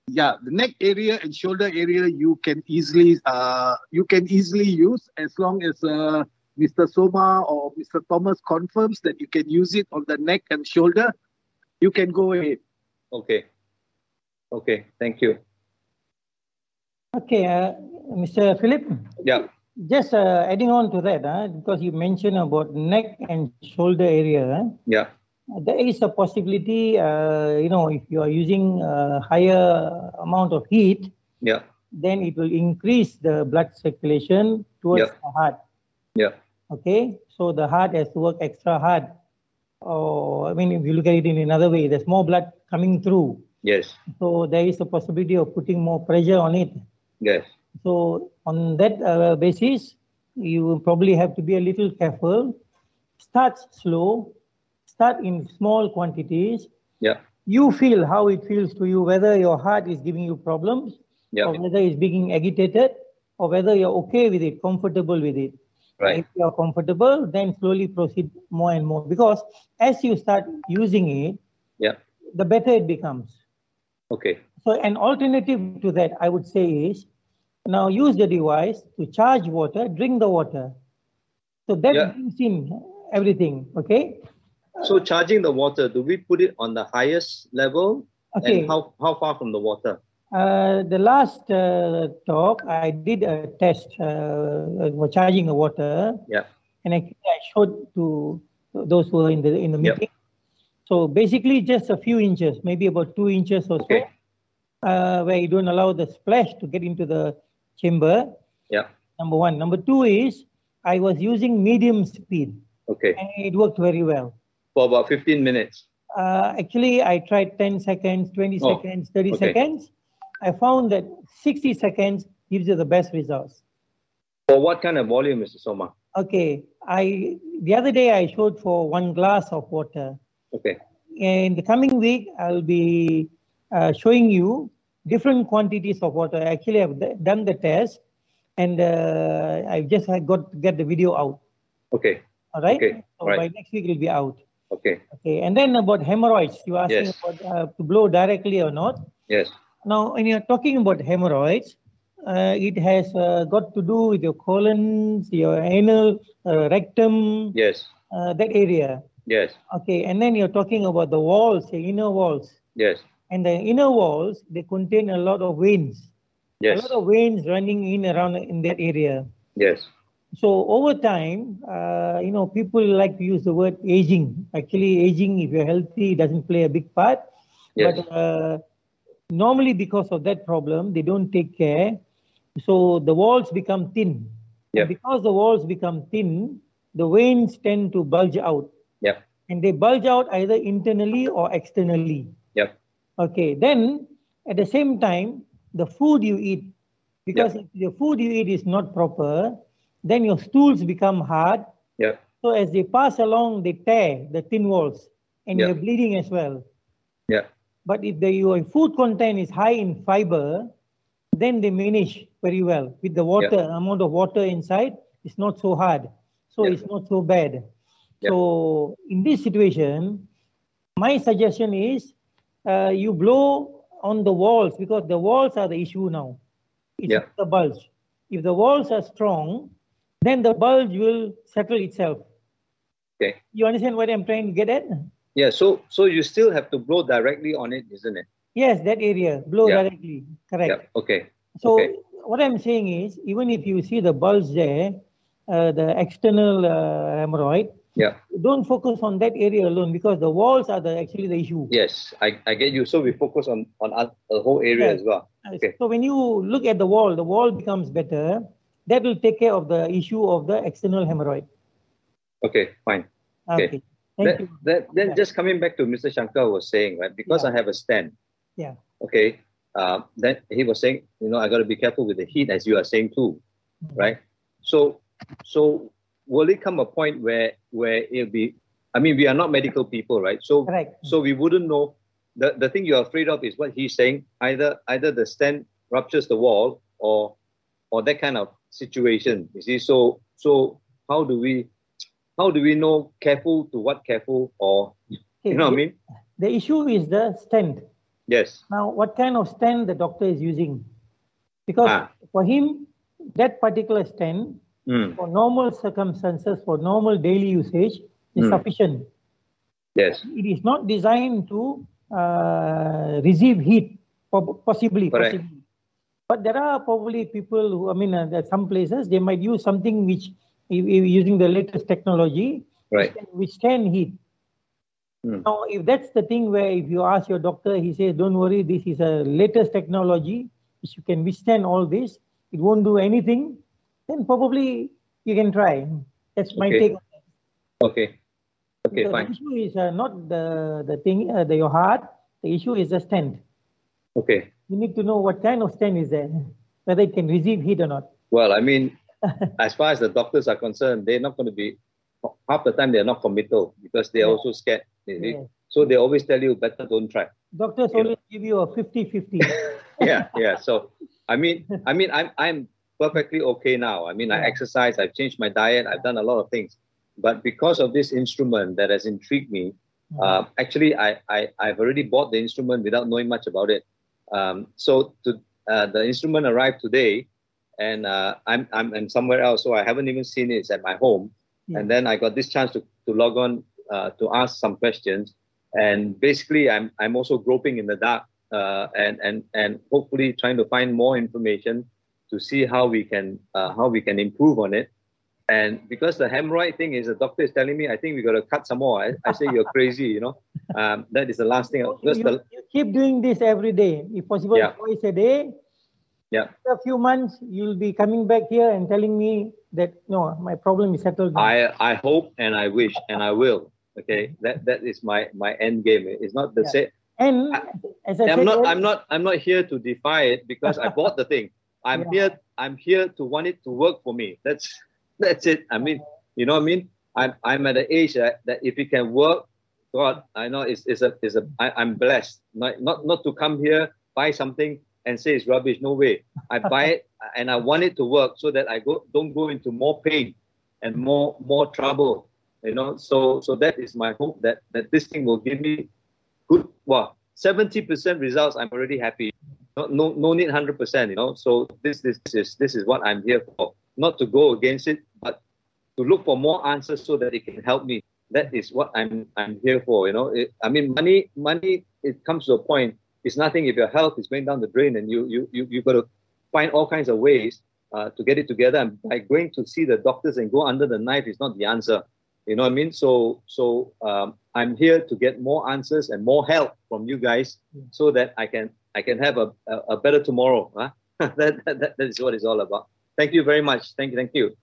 Yeah, the neck area and shoulder area you can easily uh you can easily use as long as uh, Mr. Soma or Mr. Thomas confirms that you can use it on the neck and shoulder. You can go ahead. okay. Okay, thank you. Okay, uh, Mr. Philip, Yeah. Just uh, adding on to that, uh, because you mentioned about neck and shoulder area, uh, Yeah. there is a possibility, uh, you know, if you are using a higher amount of heat, Yeah. then it will increase the blood circulation towards Yeah. the heart. Yeah. Okay, so the heart has to work extra hard. Or, I mean, if you look at it in another way, there's more blood coming through. Yes. So there is a possibility of putting more pressure on it. Yes. So on that uh, basis, you probably have to be a little careful. Start slow, start in small quantities. Yeah. You feel how it feels to you, whether your heart is giving you problems, Yeah. or whether it's being agitated, or whether you're okay with it, comfortable with it. Right. If you're comfortable, then slowly proceed more and more. Because as you start using it, Yeah. the better it becomes. Okay. So an alternative to that, I would say is now use the device to charge water, drink the water. So that Yeah. brings in everything. Okay. So charging the water, do we put it on the highest level? Okay. And how, how far from the water? Uh, the last uh, talk, I did a test uh, for charging the water, Yeah. and actually I showed to those who were in the in the Yep. meeting. So basically, just a few inches, maybe about two inches or so, uh, where you don't allow the splash to get into the chamber. Yeah. Number one. Number two is I was using medium speed, Okay. and it worked very well. For about 15 minutes. Uh, actually, I tried 10 seconds, 20 Oh, seconds, 30 okay. seconds. I found that 60 seconds gives you the best results. For what kind of volume, Mr. Soma? Okay, I the other day I showed for one glass of water. Okay. In the coming week, I'll be uh, showing you different quantities of water. Actually, I've done the test, and uh, I've just had got to get the video out. Okay. All right. Okay. So Right. by next week it'll be out. Okay. Okay. And then about hemorrhoids, you asking Yes. about uh, to blow directly or not? Yes. Now, when you're talking about hemorrhoids, uh, it has uh, got to do with your colon, your anal, uh, rectum, Yes. uh, that area. Yes. Okay, and then you're talking about the walls, the inner walls. Yes. And the inner walls, they contain a lot of veins. Yes. A lot of veins running in around in that area. Yes. So over time, uh, you know, people like to use the word aging. Actually, aging, if you're healthy, doesn't play a big part. Yes. But uh, normally, because of that problem, they don't take care. So the walls become thin. Yeah. Because the walls become thin, the veins tend to bulge out. Yep. And they bulge out either internally or externally. Okay, then at the same time, the food you eat, because if the food you eat is not proper, then your stools become hard. Yep. So as they pass along, they tear the thin walls and Yeah. you're bleeding as well. Yeah. But if the, your food content is high in fiber, then they manage very well. With the water, amount of water inside, it's not so hard. So Yeah. it's not so bad. Yeah. So in this situation, my suggestion is uh, you blow on the walls because the walls are the issue now. It's Yeah. the bulge. If the walls are strong, then the bulge will settle itself. Okay. You understand what I'm trying to get at? Yeah. So so you still have to blow directly on it, isn't it? Yes, that area. Blow Yeah. directly. Correct. Yeah. Okay. So Okay. what I'm saying is, even if you see the bulge there, uh, the external uh, hemorrhoid, Yeah. don't focus on that area alone because the walls are the actually the issue. Yes, I, I get you. So we focus on on the whole area Yeah. as well. Okay. So when you look at the wall, the wall becomes better. That will take care of the issue of the external hemorrhoid. Okay. Fine. Okay. Thank That, you. that, then just coming back to Mr. Shankar was saying, right? Because I have a stand. Yeah. Okay. Uh, then he was saying, you know, I got to be careful with the heat, as you are saying too, Mm-hmm. right? So, so will it come a point where where it'll be? I mean, we are not medical people, right? So, so we wouldn't know. The the thing you're afraid of is what he's saying. Either either the stent ruptures the wall, or or that kind of situation. You see, so so how do we how do we know careful to what careful or you know what I mean? The issue is the stent. Yes. Now, what kind of stent the doctor is using? Because Ah. for him, that particular stent, Mm. for normal circumstances, for normal daily usage, is Mm. sufficient. Yes. It is not designed to uh, receive heat, possibly. Correct. possibly. But there are probably people who, I mean, uh, are some places they might use something which, using the latest technology, Right. which can heat. Hmm. Now, if that's the thing where if you ask your doctor, he says, don't worry, this is a latest technology which you can withstand all this, it won't do anything, then probably you can try. That's my Okay. take. on Okay. Okay, the, fine. the issue is uh, not the, the thing, uh, the, your heart, the issue is the stent. Okay. You need to know what kind of stent is there, whether it can receive heat or not. Well, I mean, (laughs) as far as the doctors are concerned, they're not going to be half the time they're not committal because they're Yeah. also scared. you. Yeah. So they always tell you better don't try. Doctors always give you a 50-50. (laughs) yeah, yeah. So I mean, I mean, I'm I'm perfectly okay now. I mean, I exercise, I've changed my diet, I've done a lot of things, but because of this instrument that has intrigued me, uh, actually, I, I I've already bought the instrument without knowing much about it. Um, so to uh, the instrument arrived today, and uh, I'm I'm I'm somewhere else, so I haven't even seen it. It's at my home, and then I got this chance to to log on uh, to ask some questions, and basically, I'm I'm also groping in the dark uh, and and and hopefully trying to find more information to see how we can uh, how we can improve on it. And because the hemorrhoid thing is, the doctor is telling me, I think we got to cut some more. I, I say you're crazy, you know. Um, that is the last thing. (laughs) You, the, you keep doing this every day. If possible, Yeah. twice a day. yeah, After a few months, you'll be coming back here and telling me that no, my problem is settled. now." I I hope and I wish and I will. Okay, that that is my my end game. It's not the Yeah. same. And as I I'm said, not I'm not I'm not here to defy it because I bought the thing. I'm Yeah. here I'm here to want it to work for me. That's (laughs) that's it. I mean, you know what I mean? I'm I'm at the age that, that if it can work, God, I know it's it's a it's a I, I'm blessed. Not not not to come here, buy something and say it's rubbish. No way. I (laughs) buy it and I want it to work so that I go don't go into more pain and more more trouble. You know, so so that is my hope that that this thing will give me good well 70% results i'm already happy no no, no need 100% you know. So this, this this is this is what i'm here for. Not to go against it but to look for more answers so that it can help me. That is what i'm i'm here for you know. It, i mean money money it comes to a point. It's nothing if your health is going down the drain and you you you, you got to find all kinds of ways uh, to get it together. And by going to see the doctors and go under the knife is not the answer. You know what I mean? So so um, I'm here to get more answers and more help from you guys, so that I can I can have a a, a better tomorrow. Huh? (laughs) that, that that is what it's all about. Thank you very much. Thank you. Thank you.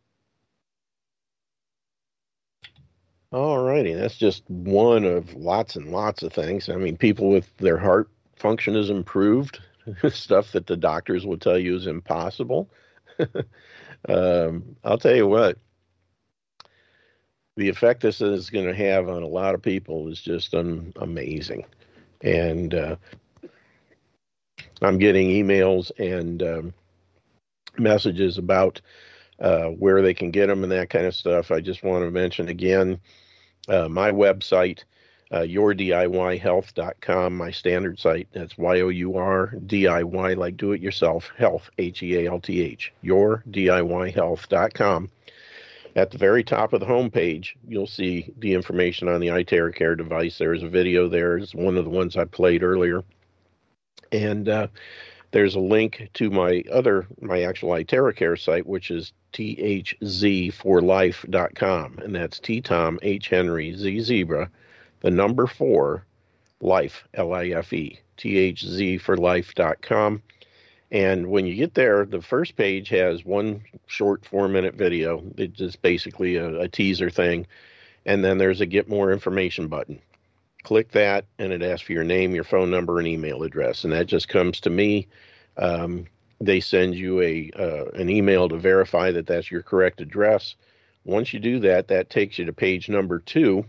All righty, that's just one of lots and lots of things. I mean, people with their heart function is improved, (laughs) stuff that the doctors will tell you is impossible. (laughs) um, I'll tell you what, the effect this is going to have on a lot of people is just um, amazing. And uh, I'm getting emails and um, messages about uh, where they can get them and that kind of stuff. I just want to mention again uh, my website, uh, yourdiyhealth.com, my standard site. That's Y O U R D I Y, like do it yourself, health, H E A L T H, yourdiyhealth.com. At the very top of the homepage, you'll see the information on the iTeraCare device. There's a video there. It's one of the ones I played earlier. And uh, there's a link to my other, my actual iTeraCare site, which is thz4life.com. And that's T Tom H Henry Z Zebra, the number four, life, L I F E, T-H-Z for life.com. And when you get there, the first page has one short four minute video. It's just basically a, a teaser thing. And then there's a get more information button. Click that, and it asks for your name, your phone number, and email address. And that just comes to me. Um, they send you a uh, an email to verify that that's your correct address. Once you do that, that takes you to page number two,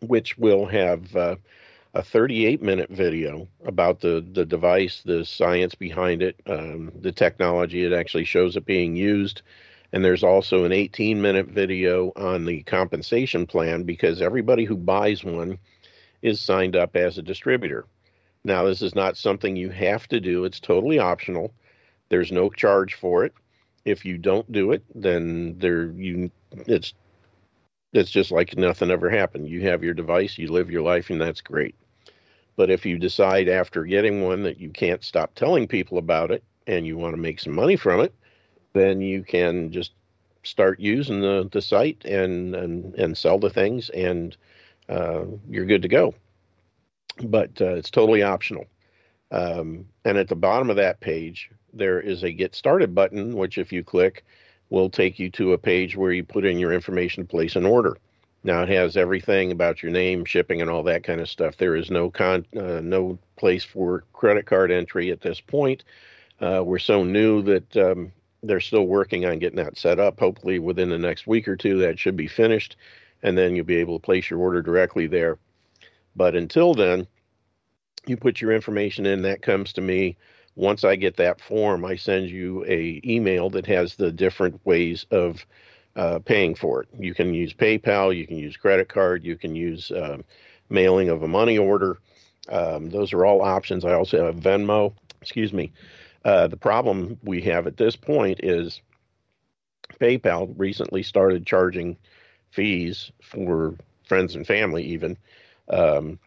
which will have uh, a 38 minute video about the, the device, the science behind it, um, the technology. It actually shows it being used. And there's also an 18 minute video on the compensation plan because everybody who buys one is signed up as a distributor. Now, this is not something you have to do, it's totally optional. There's no charge for it. If you don't do it, then there you it's it's just like nothing ever happened. You have your device, you live your life, and that's great. But if you decide after getting one that you can't stop telling people about it and you want to make some money from it, then you can just start using the, the site and, and, and sell the things and uh, you're good to go. But uh, it's totally optional. Um, and at the bottom of that page, there is a get started button, which if you click, will take you to a page where you put in your information to place an order. Now it has everything about your name, shipping, and all that kind of stuff. There is no con, uh, no place for credit card entry at this point. Uh, we're so new that um, they're still working on getting that set up. Hopefully, within the next week or two, that should be finished, and then you'll be able to place your order directly there. But until then, you put your information in. That comes to me. Once I get that form, I send you a email that has the different ways of uh, paying for it. You can use PayPal, you can use credit card, you can use uh, mailing of a money order. Um, those are all options. I also have Venmo. Excuse me. Uh, the problem we have at this point is PayPal recently started charging fees for friends and family, even. Um,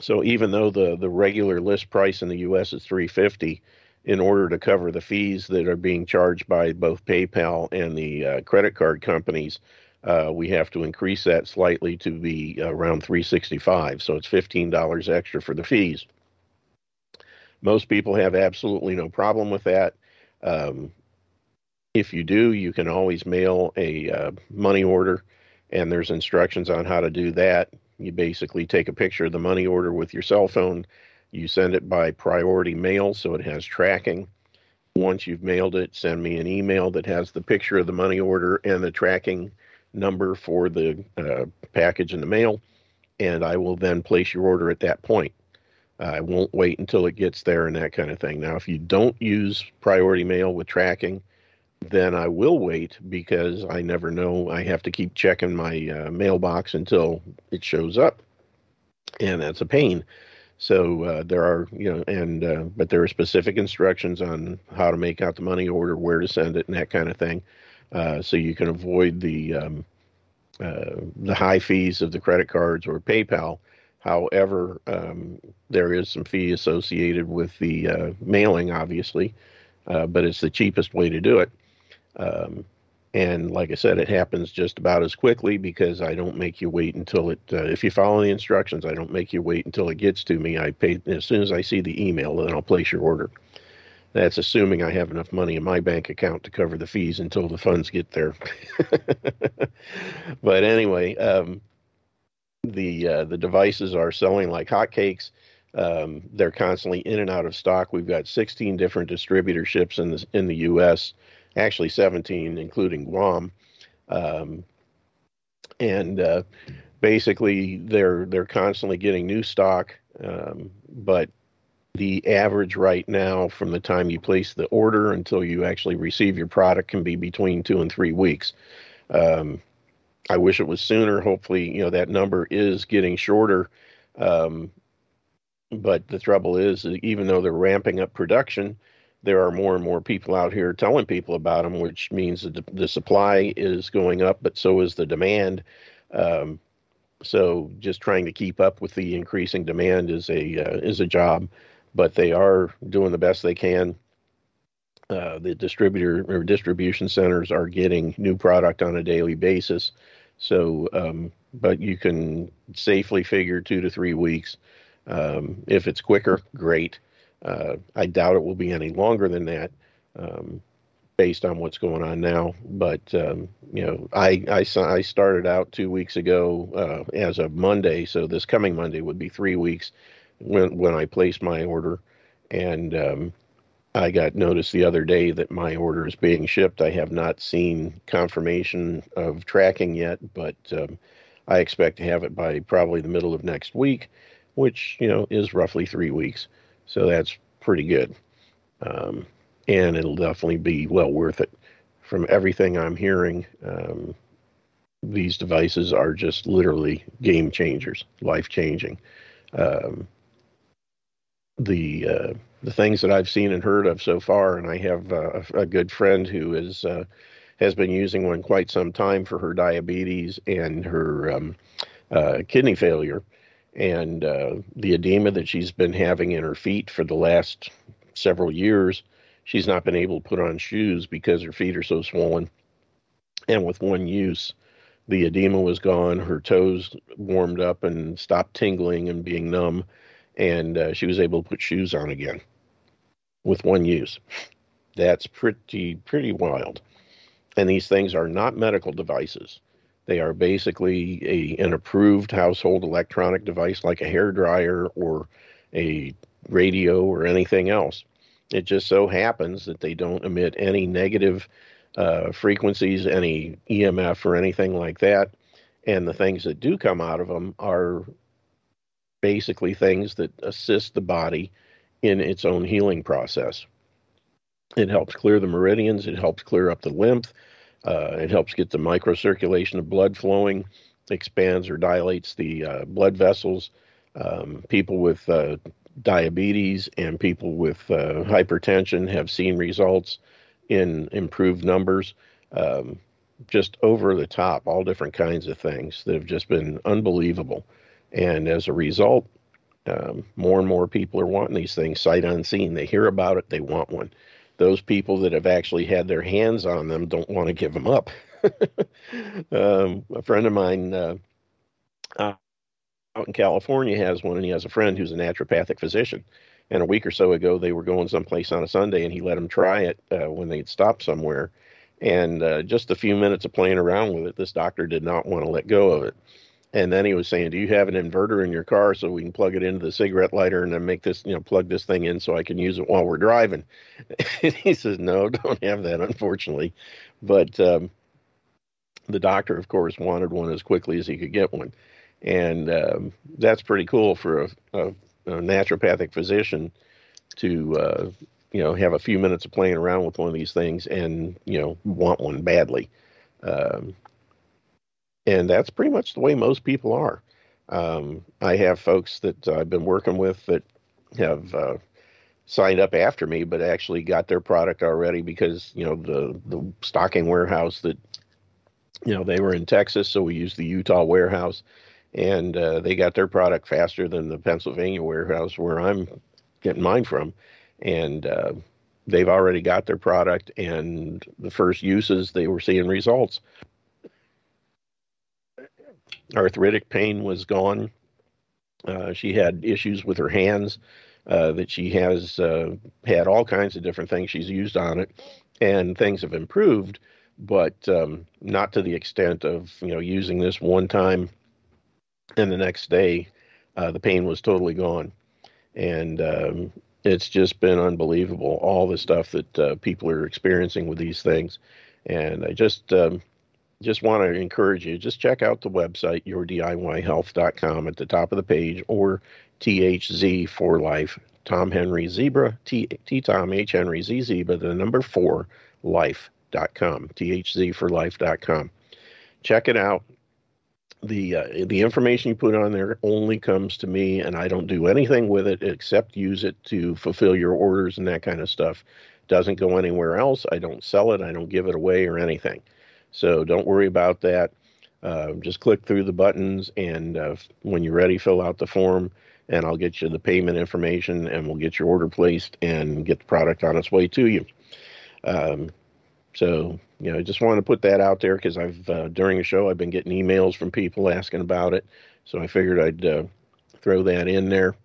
so even though the the regular list price in the U.S. is 350, in order to cover the fees that are being charged by both PayPal and the uh, credit card companies, uh, we have to increase that slightly to be around 365. So it's $15 extra for the fees. Most people have absolutely no problem with that. Um, if you do, you can always mail a uh, money order, and there's instructions on how to do that. You basically take a picture of the money order with your cell phone you send it by priority mail so it has tracking. Once you've mailed it, send me an email that has the picture of the money order and the tracking number for the uh, package in the mail, and I will then place your order at that point. I won't wait until it gets there and that kind of thing. Now, if you don't use priority mail with tracking, then I will wait because I never know. I have to keep checking my uh, mailbox until it shows up, and that's a pain. So uh, there are, you know, and uh, but there are specific instructions on how to make out the money order, where to send it, and that kind of thing, uh, so you can avoid the um, uh, the high fees of the credit cards or PayPal. However, um, there is some fee associated with the uh, mailing, obviously, uh, but it's the cheapest way to do it. Um, and like I said, it happens just about as quickly because I don't make you wait until it. Uh, if you follow the instructions, I don't make you wait until it gets to me. I pay as soon as I see the email, then I'll place your order. That's assuming I have enough money in my bank account to cover the fees until the funds get there. (laughs) but anyway, um, the uh, the devices are selling like hotcakes. Um, they're constantly in and out of stock. We've got 16 different distributorships in the in the U.S actually 17, including Guam. Um, and uh, basically, they're they're constantly getting new stock, um, but the average right now from the time you place the order until you actually receive your product can be between two and three weeks. Um, I wish it was sooner. Hopefully, you know that number is getting shorter. Um, but the trouble is, even though they're ramping up production, there are more and more people out here telling people about them, which means that the supply is going up, but so is the demand. Um, so just trying to keep up with the increasing demand is a uh, is a job. but they are doing the best they can. Uh, the distributor or distribution centers are getting new product on a daily basis. So, um, but you can safely figure two to three weeks. Um, if it's quicker, great. Uh, I doubt it will be any longer than that. Um, based on what's going on now. But um, you know, I, I I started out two weeks ago uh, as of Monday, so this coming Monday would be three weeks when when I placed my order, and um, I got notice the other day that my order is being shipped. I have not seen confirmation of tracking yet, but um, I expect to have it by probably the middle of next week, which you know is roughly three weeks. So that's pretty good. Um, and it'll definitely be well worth it. From everything I'm hearing, um, these devices are just literally game changers, life changing. Um, the uh, the things that I've seen and heard of so far, and I have uh, a good friend who is uh, has been using one quite some time for her diabetes and her um, uh, kidney failure, and uh, the edema that she's been having in her feet for the last several years she's not been able to put on shoes because her feet are so swollen. And with one use, the edema was gone. Her toes warmed up and stopped tingling and being numb, and uh, she was able to put shoes on again with one use. That's pretty pretty wild. And these things are not medical devices. They are basically a an approved household electronic device like a hair dryer or a radio or anything else. It just so happens that they don't emit any negative uh, frequencies, any EMF or anything like that. And the things that do come out of them are basically things that assist the body in its own healing process. It helps clear the meridians, it helps clear up the lymph, uh, it helps get the microcirculation of blood flowing, expands or dilates the uh, blood vessels. Um, people with uh, diabetes and people with uh, hypertension have seen results in improved numbers. Um, just over the top, all different kinds of things that have just been unbelievable. And as a result, um, more and more people are wanting these things sight unseen. They hear about it, they want one. Those people that have actually had their hands on them don't want to give them up. (laughs) um, a friend of mine uh, out in California has one, and he has a friend who's a naturopathic physician. And a week or so ago, they were going someplace on a Sunday, and he let them try it uh, when they'd stopped somewhere. And uh, just a few minutes of playing around with it, this doctor did not want to let go of it. And then he was saying, "Do you have an inverter in your car so we can plug it into the cigarette lighter and then make this, you know, plug this thing in so I can use it while we're driving?" (laughs) and he says, "No, (laughs) don't have that, unfortunately." But um, the doctor, of course, wanted one as quickly as he could get one and um, that's pretty cool for a, a, a naturopathic physician to uh, you know have a few minutes of playing around with one of these things and you know want one badly um, and that's pretty much the way most people are um, i have folks that i've been working with that have uh, signed up after me but actually got their product already because you know the the stocking warehouse that you know they were in texas so we used the utah warehouse and uh, they got their product faster than the Pennsylvania warehouse where I'm getting mine from, and uh, they've already got their product. And the first uses, they were seeing results. Arthritic pain was gone. Uh, she had issues with her hands uh, that she has uh, had all kinds of different things she's used on it, and things have improved, but um, not to the extent of you know using this one time and the next day uh, the pain was totally gone and um, it's just been unbelievable all the stuff that uh, people are experiencing with these things and i just um, just want to encourage you just check out the website yourdiyhealth.com at the top of the page or thz for life tom henry zebra t, t tom h henry z zebra the number four life.com thz for life.com check it out. The uh, the information you put on there only comes to me and I don't do anything with it except use it to fulfill your orders and that kind of stuff. Doesn't go anywhere else. I don't sell it. I don't give it away or anything so don't worry about that uh, just click through the buttons and uh, when you're ready fill out the form and I'll get you the payment information, and we'll get your order placed and get the product on its way to you. Um, so, you know, I just wanted to put that out there because I've uh, during the show I've been getting emails from people asking about it, so I figured I'd uh, throw that in there.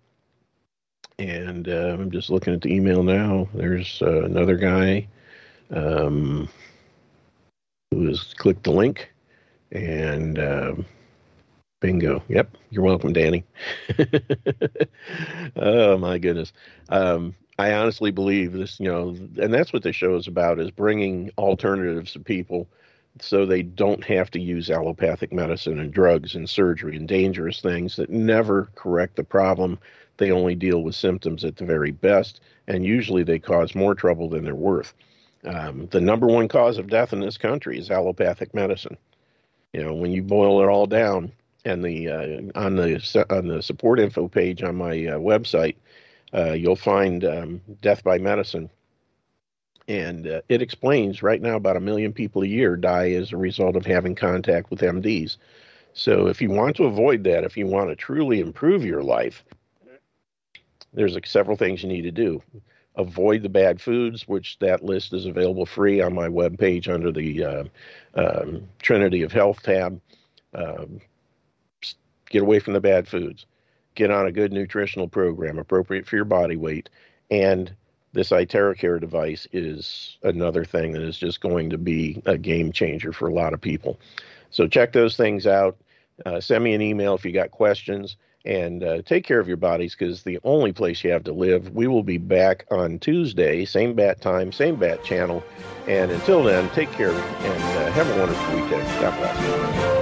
And uh, I'm just looking at the email now. There's uh, another guy um, has clicked the link, and um, bingo. Yep, you're welcome, Danny. (laughs) oh my goodness. Um, I honestly believe this, you know, and that's what this show is about: is bringing alternatives to people so they don't have to use allopathic medicine and drugs and surgery and dangerous things that never correct the problem. They only deal with symptoms at the very best, and usually they cause more trouble than they're worth. Um, the number one cause of death in this country is allopathic medicine. You know, when you boil it all down, and the uh, on the on the support info page on my uh, website, uh, you'll find um, death by medicine, and uh, it explains right now about a million people a year die as a result of having contact with MDs. So if you want to avoid that, if you want to truly improve your life, there's like several things you need to do. Avoid the bad foods, which that list is available free on my webpage under the uh, um, Trinity of Health tab. Um, get away from the bad foods. Get on a good nutritional program appropriate for your body weight. And this iTeraCare device is another thing that is just going to be a game changer for a lot of people. So check those things out. Uh, send me an email if you got questions and uh, take care of your bodies because the only place you have to live. We will be back on Tuesday, same bat time, same bat channel. And until then, take care and uh, have a wonderful weekend. God bless.